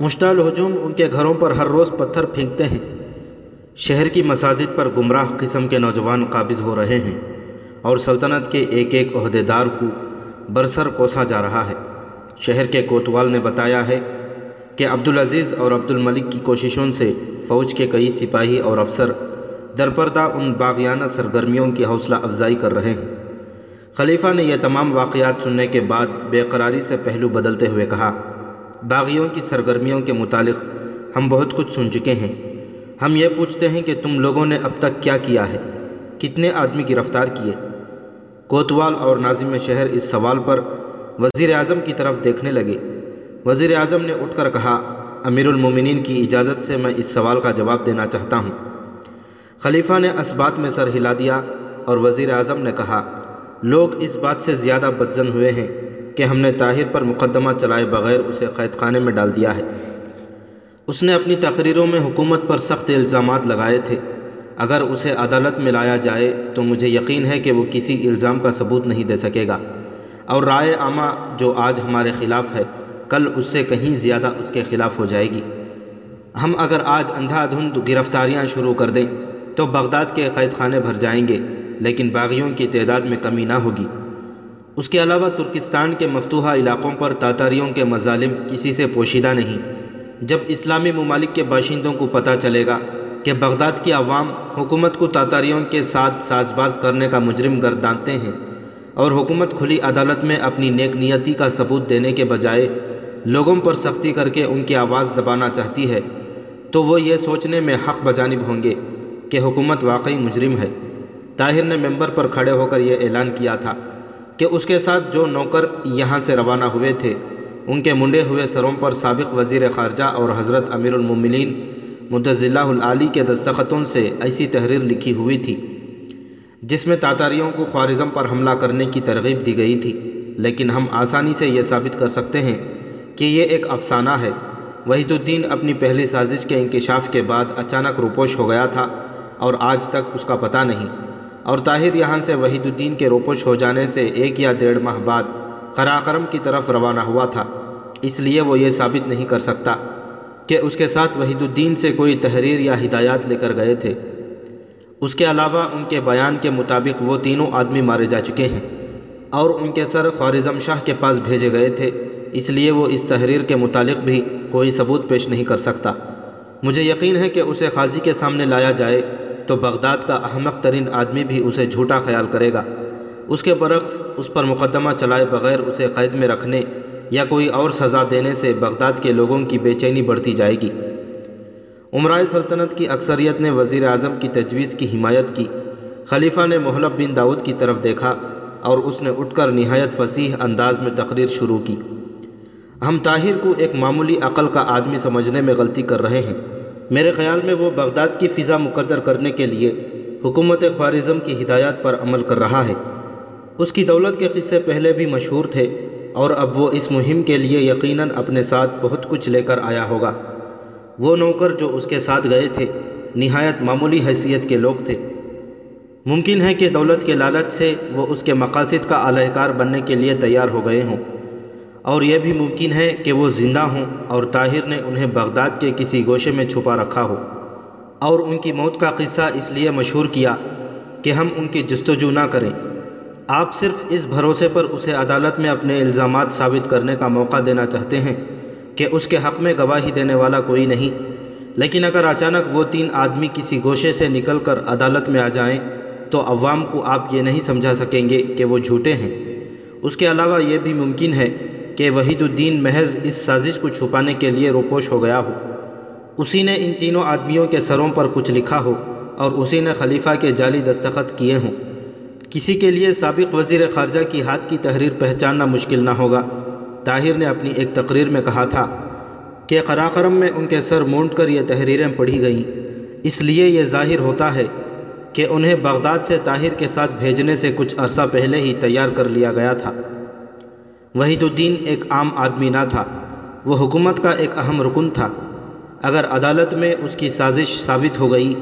مشتعل ہجوم ان کے گھروں پر ہر روز پتھر پھینکتے ہیں۔ شہر کی مساجد پر گمراہ قسم کے نوجوان قابض ہو رہے ہیں اور سلطنت کے ایک ایک عہدیدار کو برسر کوسا جا رہا ہے۔ شہر کے کوتوال نے بتایا ہے کہ عبدالعزیز اور عبد الملک کی کوششوں سے فوج کے کئی سپاہی اور افسر درپردہ ان باغیانہ سرگرمیوں کی حوصلہ افزائی کر رہے ہیں۔ خلیفہ نے یہ تمام واقعات سننے کے بعد بے قراری سے پہلو بدلتے ہوئے کہا، باغیوں کی سرگرمیوں کے متعلق ہم بہت کچھ سن چکے ہیں۔ ہم یہ پوچھتے ہیں کہ تم لوگوں نے اب تک کیا کیا ہے؟ کتنے آدمی گرفتار کیے کوتوال اور ناظم شہر اس سوال پر وزیر اعظم کی طرف دیکھنے لگے۔ وزیر اعظم نے اٹھ کر کہا، امیر المومنین کی اجازت سے میں اس سوال کا جواب دینا چاہتا ہوں۔ خلیفہ نے اس بات میں سر ہلا دیا اور وزیر اعظم نے کہا لوگ اس بات سے زیادہ بدزن ہوئے ہیں کہ ہم نے طاہر پر مقدمہ چلائے بغیر اسے قید خانے میں ڈال دیا ہے۔ اس نے اپنی تقریروں میں حکومت پر سخت الزامات لگائے تھے۔ اگر اسے عدالت میں لایا جائے تو مجھے یقین ہے کہ وہ کسی الزام کا ثبوت نہیں دے سکے گا۔ اور رائے عامہ جو آج ہمارے خلاف ہے، کل اس سے کہیں زیادہ اس کے خلاف ہو جائے گی۔ ہم اگر آج اندھا دھند گرفتاریاں شروع کر دیں تو بغداد کے قید خانے بھر جائیں گے۔ لیکن باغیوں کی تعداد میں کمی نہ ہوگی۔ اس کے علاوہ ترکستان کے مفتوحہ علاقوں پر تاتاریوں کے مظالم کسی سے پوشیدہ نہیں۔ جب اسلامی ممالک کے باشندوں کو پتہ چلے گا کہ بغداد کی عوام حکومت کو تاتاریوں کے ساتھ ساز باز کرنے کا مجرم گردانتے ہیں اور حکومت کھلی عدالت میں اپنی نیک نیتی کا ثبوت دینے کے بجائے لوگوں پر سختی کر کے ان کی آواز دبانا چاہتی ہے، تو وہ یہ سوچنے میں حق بجانب ہوں گے کہ حکومت واقعی مجرم ہے۔ طاہر نے ممبر پر کھڑے ہو کر یہ اعلان کیا تھا کہ اس کے ساتھ جو نوکر یہاں سے روانہ ہوئے تھے، ان کے منڈے ہوئے سروں پر سابق وزیر خارجہ اور حضرت امیر المومنین مدض اللہ العالی کے دستخطوں سے ایسی تحریر لکھی ہوئی تھی، جس میں تاتاریوں کو خوارزم پر حملہ کرنے کی ترغیب دی گئی تھی۔ لیکن ہم آسانی سے یہ ثابت کر سکتے ہیں کہ یہ ایک افسانہ ہے۔ وحید الدین اپنی پہلی سازش کے انکشاف کے بعد اچانک روپوش ہو گیا تھا اور آج تک اس کا پتہ نہیں۔ اور طاہر یہاں سے وحید الدین کے روپوش ہو جانے سے ایک یا ڈیڑھ ماہ بعد قراقرم کی طرف روانہ ہوا تھا، اس لیے وہ یہ ثابت نہیں کر سکتا کہ اس کے ساتھ وحید الدین سے کوئی تحریر یا ہدایات لے کر گئے تھے۔ اس کے علاوہ ان کے بیان کے مطابق وہ تینوں آدمی مارے جا چکے ہیں اور ان کے سر خوارزم شاہ کے پاس بھیجے گئے تھے، اس لیے وہ اس تحریر کے متعلق بھی کوئی ثبوت پیش نہیں کر سکتا۔ مجھے یقین ہے کہ اسے قاضی کے سامنے لایا جائے تو بغداد کا احمق ترین آدمی بھی اسے جھوٹا خیال کرے گا۔ اس کے برعکس، اس پر مقدمہ چلائے بغیر اسے قید میں رکھنے یا کوئی اور سزا دینے سے بغداد کے لوگوں کی بے چینی بڑھتی جائے گی۔ عمرائے سلطنت کی اکثریت نے وزیر اعظم کی تجویز کی حمایت کی۔ خلیفہ نے محلب بن داؤد کی طرف دیکھا اور اس نے اٹھ کر نہایت فصیح انداز میں تقریر شروع کی۔ ہم طاہر کو ایک معمولی عقل کا آدمی سمجھنے میں غلطی کر رہے ہیں۔ میرے خیال میں وہ بغداد کی فضا مقدر کرنے کے لیے حکومت خوارزم کی ہدایات پر عمل کر رہا ہے۔ اس کی دولت کے قصے پہلے بھی مشہور تھے اور اب وہ اس مہم کے لیے یقیناً اپنے ساتھ بہت کچھ لے کر آیا ہوگا۔ وہ نوکر جو اس کے ساتھ گئے تھے، نہایت معمولی حیثیت کے لوگ تھے۔ ممکن ہے کہ دولت کے لالچ سے وہ اس کے مقاصد کا اعلی کار بننے کے لیے تیار ہو گئے ہوں۔ اور یہ بھی ممکن ہے کہ وہ زندہ ہوں اور طاہر نے انہیں بغداد کے کسی گوشے میں چھپا رکھا ہو۔ اور ان کی موت کا قصہ اس لیے مشہور کیا کہ ہم ان کی جستجو نہ کریں۔ آپ صرف اس بھروسے پر اسے عدالت میں اپنے الزامات ثابت کرنے کا موقع دینا چاہتے ہیں کہ اس کے حق میں گواہی دینے والا کوئی نہیں۔ لیکن اگر اچانک وہ تین آدمی کسی گوشے سے نکل کر عدالت میں آ جائیں، تو عوام کو آپ یہ نہیں سمجھا سکیں گے کہ وہ جھوٹے ہیں۔ اس کے علاوہ یہ بھی ممکن ہے کہ وحید الدین محض اس سازش کو چھپانے کے لیے روپوش ہو گیا ہو۔ اسی نے ان تینوں آدمیوں کے سروں پر کچھ لکھا ہو اور اسی نے خلیفہ کے جعلی دستخط کیے ہوں۔ کسی کے لیے سابق وزیر خارجہ کی ہاتھ کی تحریر پہچاننا مشکل نہ ہوگا۔ طاہر نے اپنی ایک تقریر میں کہا تھا کہ قراقرم میں ان کے سر مونٹ کر یہ تحریریں پڑھی گئیں۔ اس لیے یہ ظاہر ہوتا ہے کہ انہیں بغداد سے طاہر کے ساتھ بھیجنے سے کچھ عرصہ پہلے ہی تیار کر لیا گیا تھا۔ وحید الدین ایک عام آدمی نہ تھا، وہ حکومت کا ایک اہم رکن تھا۔ اگر عدالت میں اس کی سازش ثابت ہو گئی،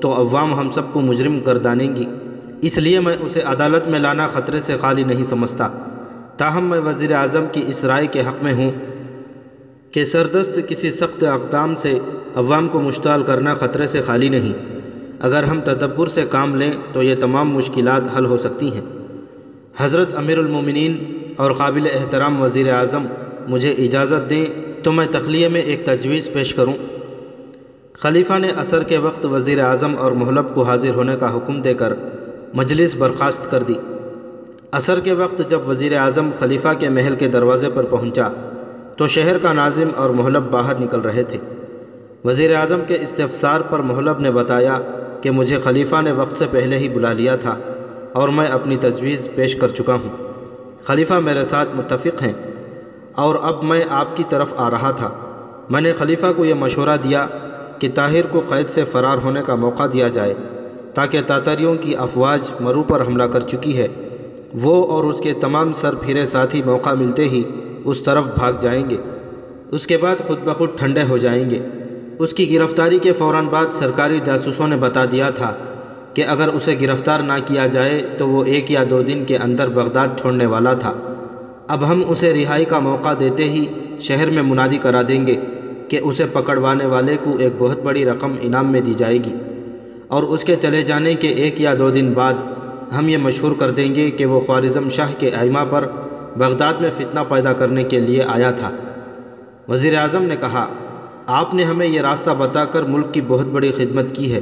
تو عوام ہم سب کو مجرم کر دانیں گی۔ اس لیے میں اسے عدالت میں لانا خطرے سے خالی نہیں سمجھتا۔ تاہم میں وزیر اعظم کی اس رائے کے حق میں ہوں کہ سردست کسی سخت اقدام سے عوام کو مشتعل کرنا خطرے سے خالی نہیں۔ اگر ہم تدبر سے کام لیں، تو یہ تمام مشکلات حل ہو سکتی ہیں۔ حضرت امیر المومنین اور قابل احترام وزیر اعظم مجھے اجازت دیں تو میں تخلیے میں ایک تجویز پیش کروں۔ خلیفہ نے عصر کے وقت وزیر اعظم اور محلب کو حاضر ہونے کا حکم دے کر مجلس برخاست کر دی۔ عصر کے وقت جب وزیر اعظم خلیفہ کے محل کے دروازے پر پہنچا تو شہر کا ناظم اور محلب باہر نکل رہے تھے۔ وزیر اعظم کے استفسار پر محلب نے بتایا کہ مجھے خلیفہ نے وقت سے پہلے ہی بلا لیا تھا اور میں اپنی تجویز پیش کر چکا ہوں۔ خلیفہ میرے ساتھ متفق ہیں اور اب میں آپ کی طرف آ رہا تھا۔ میں نے خلیفہ کو یہ مشورہ دیا کہ طاہر کو قید سے فرار ہونے کا موقع دیا جائے تاکہ تاتریوں کی افواج مرو پر حملہ کر چکی ہے۔ وہ اور اس کے تمام سر پھرے ساتھی موقع ملتے ہی اس طرف بھاگ جائیں گے۔ اس کے بعد خود بخود ٹھنڈے ہو جائیں گے۔ اس کی گرفتاری کے فوراً بعد سرکاری جاسوسوں نے بتا دیا تھا کہ اگر اسے گرفتار نہ کیا جائے تو وہ ایک یا دو دن کے اندر بغداد چھوڑنے والا تھا۔ اب ہم اسے رہائی کا موقع دیتے ہی شہر میں منادی کرا دیں گے کہ اسے پکڑوانے والے کو ایک بہت بڑی رقم انعام میں دی جائے گی۔ اور اس کے چلے جانے کے ایک یا دو دن بعد ہم یہ مشہور کر دیں گے کہ وہ خوارزم شاہ کے ائمہ پر بغداد میں فتنہ پیدا کرنے کے لیے آیا تھا۔ وزیر اعظم نے کہا، آپ نے ہمیں یہ راستہ بتا کر ملک کی بہت بڑی خدمت کی ہے۔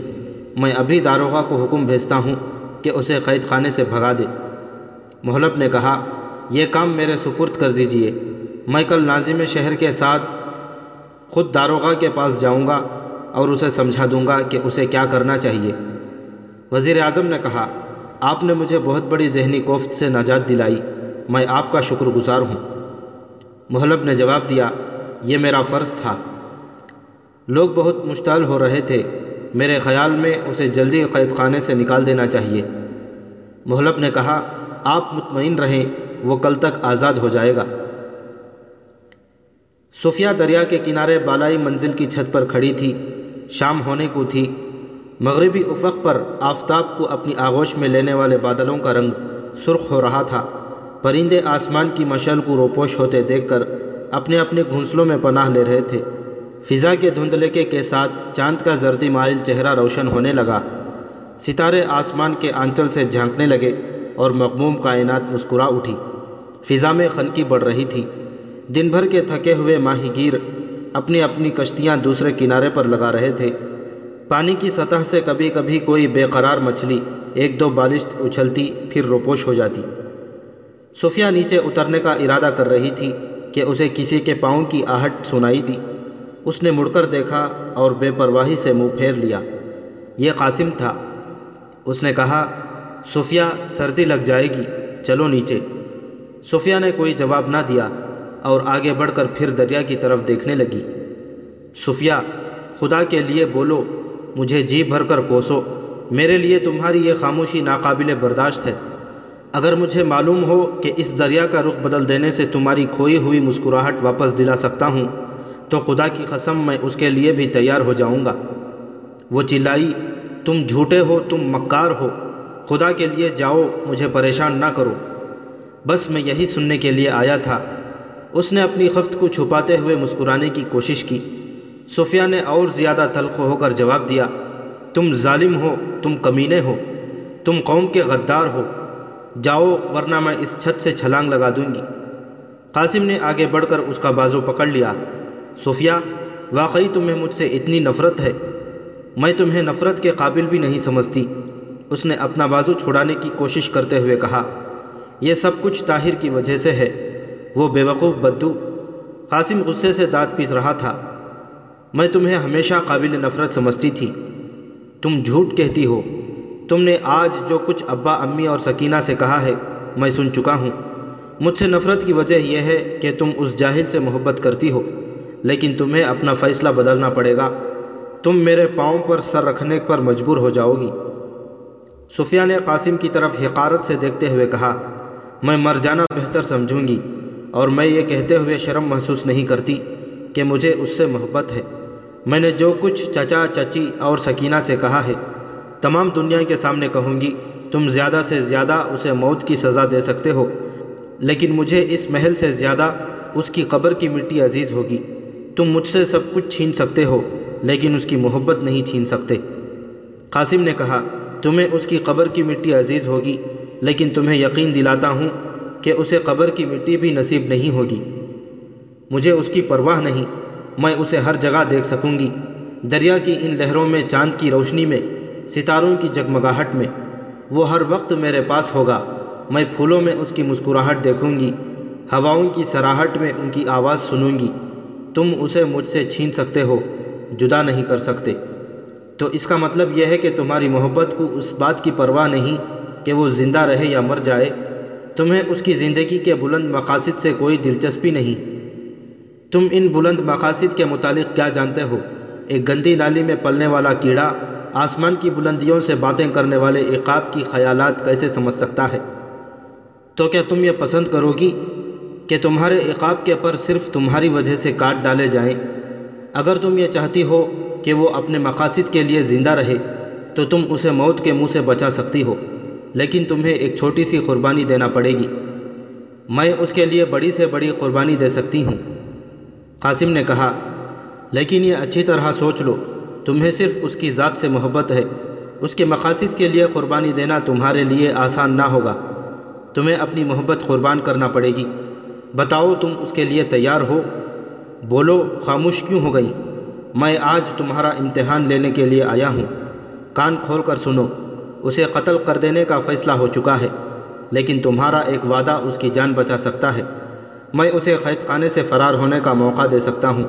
میں ابھی داروغہ کو حکم بھیجتا ہوں کہ اسے قید خانے سے بھگا دے۔ محلب نے کہا، یہ کام میرے سپرد کر دیجیے۔ میں کل ناظم شہر کے ساتھ خود داروغہ کے پاس جاؤں گا اور اسے سمجھا دوں گا کہ اسے کیا کرنا چاہیے۔ وزیر اعظم نے کہا، آپ نے مجھے بہت بڑی ذہنی کوفت سے نجات دلائی، میں آپ کا شکر گزار ہوں۔ محلب نے جواب دیا، یہ میرا فرض تھا۔ لوگ بہت مشتعل ہو رہے تھے۔ میرے خیال میں اسے جلدی قید خانے سے نکال دینا چاہیے۔ محلب نے کہا، آپ مطمئن رہیں، وہ کل تک آزاد ہو جائے گا۔ صوفیہ دریا کے کنارے بالائی منزل کی چھت پر کھڑی تھی، شام ہونے کو تھی۔ مغربی افق پر آفتاب کو اپنی آغوش میں لینے والے بادلوں کا رنگ سرخ ہو رہا تھا۔ پرندے آسمان کی مشل کو روپوش ہوتے دیکھ کر اپنے اپنے گھونسلوں میں پناہ لے رہے تھے۔ فضا کے دھندلکے کے ساتھ چاند کا زردی مائل چہرہ روشن ہونے لگا۔ ستارے آسمان کے آنچل سے جھانکنے لگے اور مغموم کائنات مسکرا اٹھی۔ فضا میں خنکی بڑھ رہی تھی۔ دن بھر کے تھکے ہوئے ماہی گیر اپنی اپنی کشتیاں دوسرے کنارے پر لگا رہے تھے۔ پانی کی سطح سے کبھی کبھی کوئی بے قرار مچھلی ایک دو بالشت اچھلتی پھر روپوش ہو جاتی۔ صوفیہ نیچے اترنے کا ارادہ کر رہی تھی کہ اسے کسی کے پاؤں کی آہٹ سنائی تھی اس نے مڑ کر دیکھا اور بے پرواہی سے منہ پھیر لیا۔ یہ قاسم تھا۔ اس نے کہا صوفیہ سردی لگ جائے گی، چلو نیچے۔ صوفیہ نے کوئی جواب نہ دیا اور آگے بڑھ کر پھر دریا کی طرف دیکھنے لگی۔ صوفیہ خدا کے لیے بولو، مجھے جی بھر کر کوسو۔ میرے لیے تمہاری یہ خاموشی ناقابل برداشت ہے۔ اگر مجھے معلوم ہو کہ اس دریا کا رخ بدل دینے سے تمہاری کھوئی ہوئی مسکراہٹ واپس دلا سکتا ہوں تو خدا کی قسم میں اس کے لیے بھی تیار ہو جاؤں گا۔ وہ چلائی، تم جھوٹے ہو، تم مکار ہو۔ خدا کے لیے جاؤ، مجھے پریشان نہ کرو۔ بس میں یہی سننے کے لیے آیا تھا۔ اس نے اپنی خفت کو چھپاتے ہوئے مسکرانے کی کوشش کی۔ صوفیہ نے اور زیادہ تلخ ہو کر جواب دیا، تم ظالم ہو، تم کمینے ہو، تم قوم کے غدار ہو۔ جاؤ، ورنہ میں اس چھت سے چھلانگ لگا دوں گی۔ قاسم نے آگے بڑھ کر اس کا بازو پکڑ لیا۔ صوفیہ، واقعی تمہیں مجھ سے اتنی نفرت ہے۔ میں تمہیں نفرت کے قابل بھی نہیں سمجھتی۔ اس نے اپنا بازو چھڑانے کی کوشش کرتے ہوئے کہا، یہ سب کچھ طاہر کی وجہ سے ہے۔ وہ بے وقوف بدو، قاسم غصے سے دانت پیس رہا تھا۔ میں تمہیں ہمیشہ قابل نفرت سمجھتی تھی۔ تم جھوٹ کہتی ہو۔ تم نے آج جو کچھ ابا، امی اور سکینہ سے کہا ہے، میں سن چکا ہوں۔ مجھ سے نفرت کی وجہ یہ ہے کہ تم اس جاہل سے محبت کرتی ہو۔ لیکن تمہیں اپنا فیصلہ بدلنا پڑے گا۔ تم میرے پاؤں پر سر رکھنے پر مجبور ہو جاؤ گی۔ صفیہ نے قاسم کی طرف حقارت سے دیکھتے ہوئے کہا، میں مر جانا بہتر سمجھوں گی اور میں یہ کہتے ہوئے شرم محسوس نہیں کرتی کہ مجھے اس سے محبت ہے۔ میں نے جو کچھ چچا، چچی اور سکینہ سے کہا ہے، تمام دنیا کے سامنے کہوں گی، تم زیادہ سے زیادہ اسے موت کی سزا دے سکتے ہو، لیکن مجھے اس محل سے زیادہ اس کی قبر کی مٹی عزیز ہوگی۔ تم مجھ سے سب کچھ چھین سکتے ہو، لیکن اس کی محبت نہیں چھین سکتے۔ قاسم نے کہا، تمہیں اس کی قبر کی مٹی عزیز ہوگی، لیکن تمہیں یقین دلاتا ہوں کہ اسے قبر کی مٹی بھی نصیب نہیں ہوگی۔ مجھے اس کی پرواہ نہیں، میں اسے ہر جگہ دیکھ سکوں گی۔ دریا کی ان لہروں میں، چاند کی روشنی میں، ستاروں کی جگمگاہٹ میں۔ وہ ہر وقت میرے پاس ہوگا، میں پھولوں میں اس کی مسکراہٹ دیکھوں گی۔ ہواؤں کی سراہٹ میں ان کی آواز سنوں گی۔ تم اسے مجھ سے چھین سکتے ہو، جدا نہیں کر سکتے۔ تو اس کا مطلب یہ ہے کہ تمہاری محبت کو اس بات کی پرواہ نہیں کہ وہ زندہ رہے یا مر جائے۔ تمہیں اس کی زندگی کے بلند مقاصد سے کوئی دلچسپی نہیں۔ تم ان بلند مقاصد کے متعلق کیا جانتے ہو؟ ایک گندی نالی میں پلنے والا کیڑا آسمان کی بلندیوں سے باتیں کرنے والے عقاب کی خیالات کیسے سمجھ سکتا ہے؟ تو کیا تم یہ پسند کرو گی کہ تمہارے عقاب کے پر صرف تمہاری وجہ سے کاٹ ڈالے جائیں۔ اگر تم یہ چاہتی ہو کہ وہ اپنے مقاصد کے لیے زندہ رہے، تو تم اسے موت کے منہ سے بچا سکتی ہو، لیکن تمہیں ایک چھوٹی سی قربانی دینا پڑے گی۔ میں اس کے لیے بڑی سے بڑی قربانی دے سکتی ہوں۔ قاسم نے کہا، لیکن یہ اچھی طرح سوچ لو، تمہیں صرف اس کی ذات سے محبت ہے۔ اس کے مقاصد کے لیے قربانی دینا تمہارے لیے آسان نہ ہوگا۔ تمہیں اپنی محبت قربان کرنا پڑے گی۔ بتاؤ تم اس کے لیے تیار ہو۔ بولو، خاموش کیوں ہو گئی؟ میں آج تمہارا امتحان لینے کے لیے آیا ہوں۔ کان کھول کر سنو، اسے قتل کر دینے کا فیصلہ ہو چکا ہے، لیکن تمہارا ایک وعدہ اس کی جان بچا سکتا ہے۔ میں اسے قید خانے سے فرار ہونے کا موقع دے سکتا ہوں۔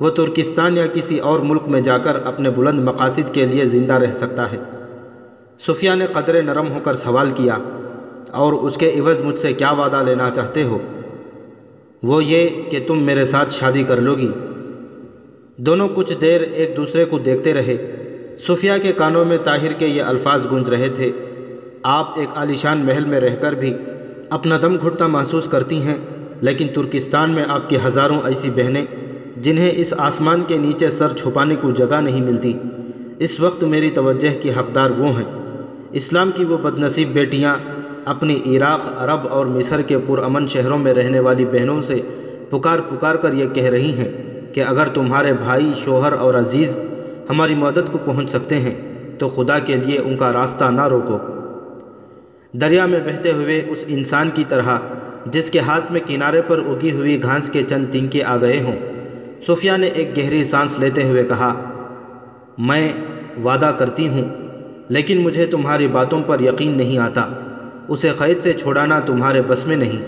وہ ترکستان یا کسی اور ملک میں جا کر اپنے بلند مقاصد کے لیے زندہ رہ سکتا ہے۔ صفیہ نے قدرے نرم ہو کر سوال کیا، اور اس کے عوض مجھ سے کیا وعدہ لینا چاہتے ہو؟ وہ یہ کہ تم میرے ساتھ شادی کر لو گی دونوں کچھ دیر ایک دوسرے کو دیکھتے رہے۔ صفیہ کے کانوں میں طاہر کے یہ الفاظ گونج رہے تھے۔ آپ ایک عالیشان محل میں رہ کر بھی اپنا دم گھٹتا محسوس کرتی ہیں، لیکن ترکستان میں آپ کی ہزاروں ایسی بہنیں جنہیں اس آسمان کے نیچے سر چھپانے کو جگہ نہیں ملتی۔ اس وقت میری توجہ کی حقدار وہ ہیں۔ اسلام کی وہ بد نصیب بیٹیاں اپنی عراق، عرب اور مصر کے پرامن شہروں میں رہنے والی بہنوں سے پکار پکار کر یہ کہہ رہی ہیں کہ اگر تمہارے بھائی شوہر اور عزیز ہماری مدد کو پہنچ سکتے ہیں، تو خدا کے لیے ان کا راستہ نہ روکو۔ دریا میں بہتے ہوئے اس انسان کی طرح، جس کے ہاتھ میں کنارے پر اگی ہوئی گھاس کے چند تنکے آ گئے ہوں۔ صوفیہ نے ایک گہری سانس لیتے ہوئے کہا، میں وعدہ کرتی ہوں، لیکن مجھے تمہاری باتوں پر یقین نہیں آتا۔ اسے قید سے چھوڑانا تمہارے بس میں نہیں۔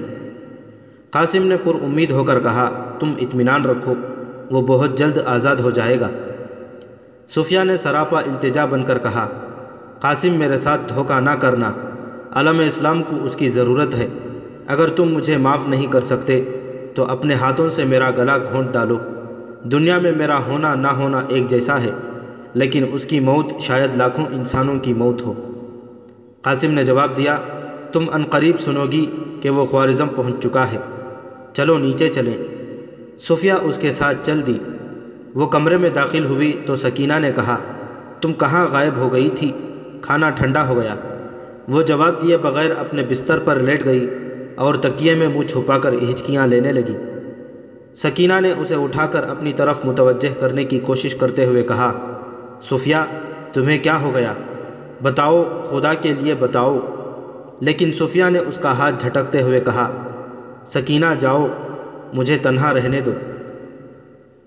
قاسم نے پر امید ہو کر کہا، تم اطمینان رکھو، وہ بہت جلد آزاد ہو جائے گا۔ صوفیہ نے سراپا التجا بن کر کہا، قاسم میرے ساتھ دھوکہ نہ کرنا، علم اسلام کو اس کی ضرورت ہے۔ اگر تم مجھے معاف نہیں کر سکتے، تو اپنے ہاتھوں سے میرا گلا گھونٹ ڈالو۔ دنیا میں میرا ہونا نہ ہونا ایک جیسا ہے، لیکن اس کی موت شاید لاکھوں انسانوں کی موت ہو۔ قاسم نے جواب دیا تم قریب سنو گی کہ وہ خوارزم پہنچ چکا ہے۔ چلو نیچے چلیں صفیہ اس کے ساتھ چل دی۔ وہ کمرے میں داخل ہوئی تو سکینہ نے کہا، تم کہاں غائب ہو گئی تھی؟ کھانا ٹھنڈا ہو گیا۔ وہ جواب دیے بغیر اپنے بستر پر لیٹ گئی اور تکیے میں منہ چھپا کر ہچکیاں لینے لگی۔ سکینہ نے اسے اٹھا کر اپنی طرف متوجہ کرنے کی کوشش کرتے ہوئے کہا صفیہ تمہیں کیا ہو گیا؟ بتاؤ، خدا کے لیے بتاؤ۔ لیکن صفیہ نے اس کا ہاتھ جھٹکتے ہوئے کہا، سکینہ جاؤ، مجھے تنہا رہنے دو۔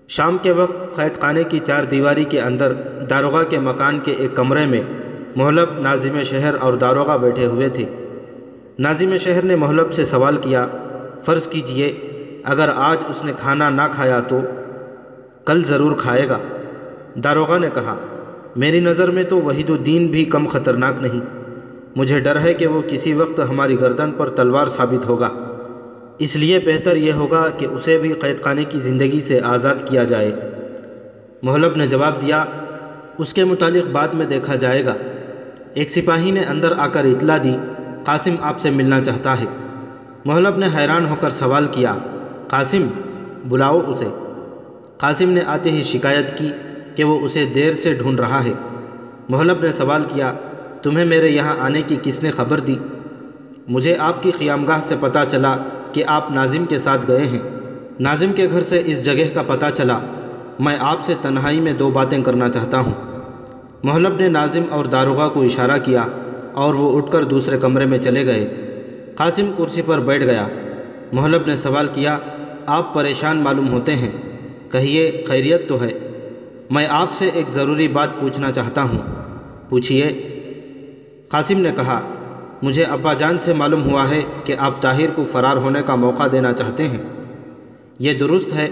شام کے وقت قید خانے کی چار دیواری کے اندر داروغہ کے مکان کے ایک کمرے میں محلب ناظم شہر اور داروغہ بیٹھے ہوئے تھے۔ ناظم شہر نے محلب سے سوال کیا، فرض کیجیے، اگر آج اس نے کھانا نہ کھایا تو کل ضرور کھائے گا۔ داروغہ نے کہا، میری نظر میں تو وحید الدین بھی کم خطرناک نہیں۔ مجھے ڈر ہے کہ وہ کسی وقت ہماری گردن پر تلوار ثابت ہوگا۔ اس لیے بہتر یہ ہوگا کہ اسے بھی قید خانے کی زندگی سے آزاد کیا جائے۔ محلب نے جواب دیا، اس کے متعلق بعد میں دیکھا جائے گا۔ ایک سپاہی نے اندر آ کر اطلاع دی، قاسم آپ سے ملنا چاہتا ہے۔ محلب نے حیران ہو کر سوال کیا، قاسم، بلاؤ اسے۔ قاسم نے آتے ہی شکایت کی کہ وہ اسے دیر سے ڈھونڈ رہا ہے۔ محلب نے سوال کیا تمہیں میرے یہاں آنے کی کس نے خبر دی؟ مجھے آپ کی قیامگاہ سے پتہ چلا کہ آپ ناظم کے ساتھ گئے ہیں۔ ناظم کے گھر سے اس جگہ کا پتہ چلا۔ میں آپ سے تنہائی میں دو باتیں کرنا چاہتا ہوں۔ محلب نے ناظم اور داروغہ کو اشارہ کیا اور وہ اٹھ کر دوسرے کمرے میں چلے گئے۔ قاسم کرسی پر بیٹھ گیا۔ محلب نے سوال کیا، آپ پریشان معلوم ہوتے ہیں؟ کہیے، خیریت تو ہے۔ میں آپ سے ایک ضروری بات پوچھنا چاہتا ہوں۔ پوچھئے قاسم نے کہا، مجھے ابا جان سے معلوم ہوا ہے کہ آپ طاہر کو فرار ہونے کا موقع دینا چاہتے ہیں۔ یہ درست ہے،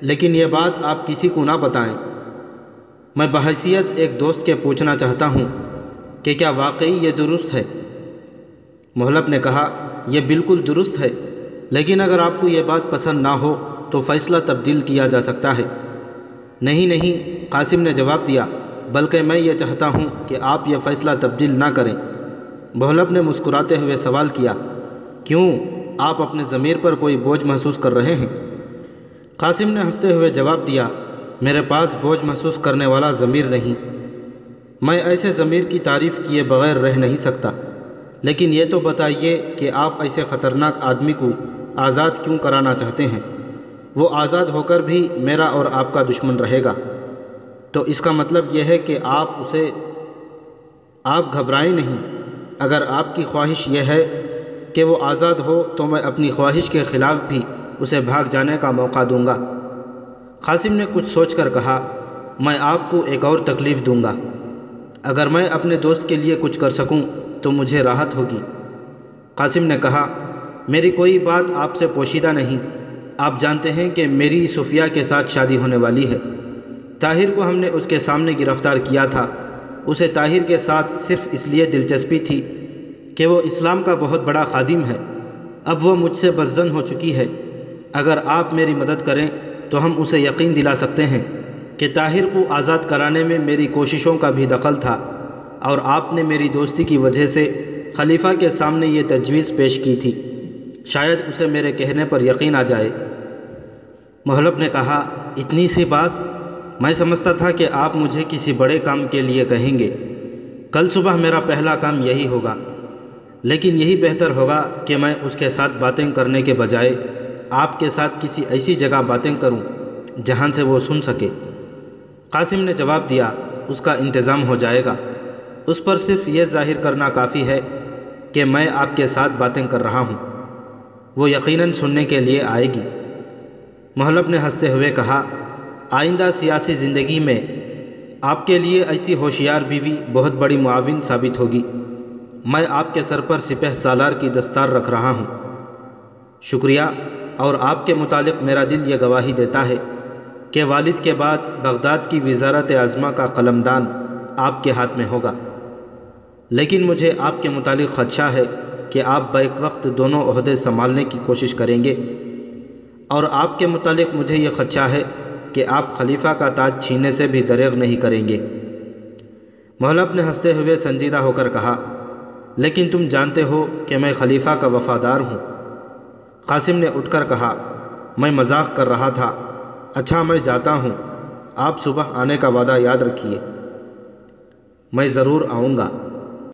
لیکن یہ بات آپ کسی کو نہ بتائیں۔ میں بحیثیت ایک دوست کے پوچھنا چاہتا ہوں کہ کیا واقعی یہ درست ہے؟ محلب نے کہا، یہ بالکل درست ہے، لیکن اگر آپ کو یہ بات پسند نہ ہو تو فیصلہ تبدیل کیا جا سکتا ہے۔ نہیں نہیں، قاسم نے جواب دیا۔ بلکہ میں یہ چاہتا ہوں کہ آپ یہ فیصلہ تبدیل نہ کریں۔ محلب نے مسکراتے ہوئے سوال کیا، کیوں آپ اپنے ضمیر پر کوئی بوجھ محسوس کر رہے ہیں؟ قاسم نے ہنستے ہوئے جواب دیا، میرے پاس بوجھ محسوس کرنے والا ضمیر نہیں۔ میں ایسے ضمیر کی تعریف کیے بغیر رہ نہیں سکتا۔ لیکن یہ تو بتائیے کہ آپ ایسے خطرناک آدمی کو آزاد کیوں کرانا چاہتے ہیں؟ وہ آزاد ہو کر بھی میرا اور آپ کا دشمن رہے گا۔ تو اس کا مطلب یہ ہے کہ آپ اسے، آپ گھبرائیں نہیں۔ اگر آپ کی خواہش یہ ہے کہ وہ آزاد ہو، تو میں اپنی خواہش کے خلاف بھی اسے بھاگ جانے کا موقع دوں گا۔ قاسم نے کچھ سوچ کر کہا، میں آپ کو ایک اور تکلیف دوں گا۔ اگر میں اپنے دوست کے لیے کچھ کر سکوں، تو مجھے راحت ہوگی۔ قاسم نے کہا، میری کوئی بات آپ سے پوشیدہ نہیں۔ آپ جانتے ہیں کہ میری صفیہ کے ساتھ شادی ہونے والی ہے۔ طاہر کو ہم نے اس کے سامنے گرفتار کیا تھا۔ اسے طاہر کے ساتھ صرف اس لیے دلچسپی تھی کہ وہ اسلام کا بہت بڑا خادم ہے۔ اب وہ مجھ سے بزن ہو چکی ہے۔ اگر آپ میری مدد کریں تو ہم اسے یقین دلا سکتے ہیں کہ طاہر کو آزاد کرانے میں میری کوششوں کا بھی دخل تھا اور آپ نے میری دوستی کی وجہ سے خلیفہ کے سامنے یہ تجویز پیش کی تھی۔ شاید اسے میرے کہنے پر یقین آ جائے۔ محلب نے کہا، اتنی سی بات؟ میں سمجھتا تھا کہ آپ مجھے کسی بڑے کام کے لیے کہیں گے۔ کل صبح میرا پہلا کام یہی ہوگا۔ لیکن یہی بہتر ہوگا کہ میں اس کے ساتھ باتیں کرنے کے بجائے آپ کے ساتھ کسی ایسی جگہ باتیں کروں جہاں سے وہ سن سکے۔ قاسم نے جواب دیا، اس کا انتظام ہو جائے گا۔ اس پر صرف یہ ظاہر کرنا کافی ہے کہ میں آپ کے ساتھ باتیں کر رہا ہوں۔ وہ یقیناً سننے کے لیے آئے گی۔ محلب نے ہنستے ہوئے کہا آئندہ سیاسی زندگی میں آپ کے لیے ایسی ہوشیار بیوی بہت بڑی معاون ثابت ہوگی۔ میں آپ کے سر پر سپہ سالار کی دستار رکھ رہا ہوں۔ شکریہ، اور آپ کے متعلق میرا دل یہ گواہی دیتا ہے کہ والد کے بعد بغداد کی وزارت اعظمہ کا قلمدان آپ کے ہاتھ میں ہوگا۔ لیکن مجھے آپ کے متعلق خدشہ ہے کہ آپ بیک وقت دونوں عہدے سنبھالنے کی کوشش کریں گے۔ اور آپ کے متعلق مجھے یہ خدشہ ہے کہ آپ خلیفہ کا تاج چھینے سے بھی دریغ نہیں کریں گے۔ محلب نے ہنستے ہوئے سنجیدہ ہو کر کہا، لیکن تم جانتے ہو کہ میں خلیفہ کا وفادار ہوں۔ قاسم نے اٹھ کر کہا، میں مذاق کر رہا تھا۔ اچھا میں جاتا ہوں۔ آپ صبح آنے کا وعدہ یاد رکھیے۔ میں ضرور آؤں گا۔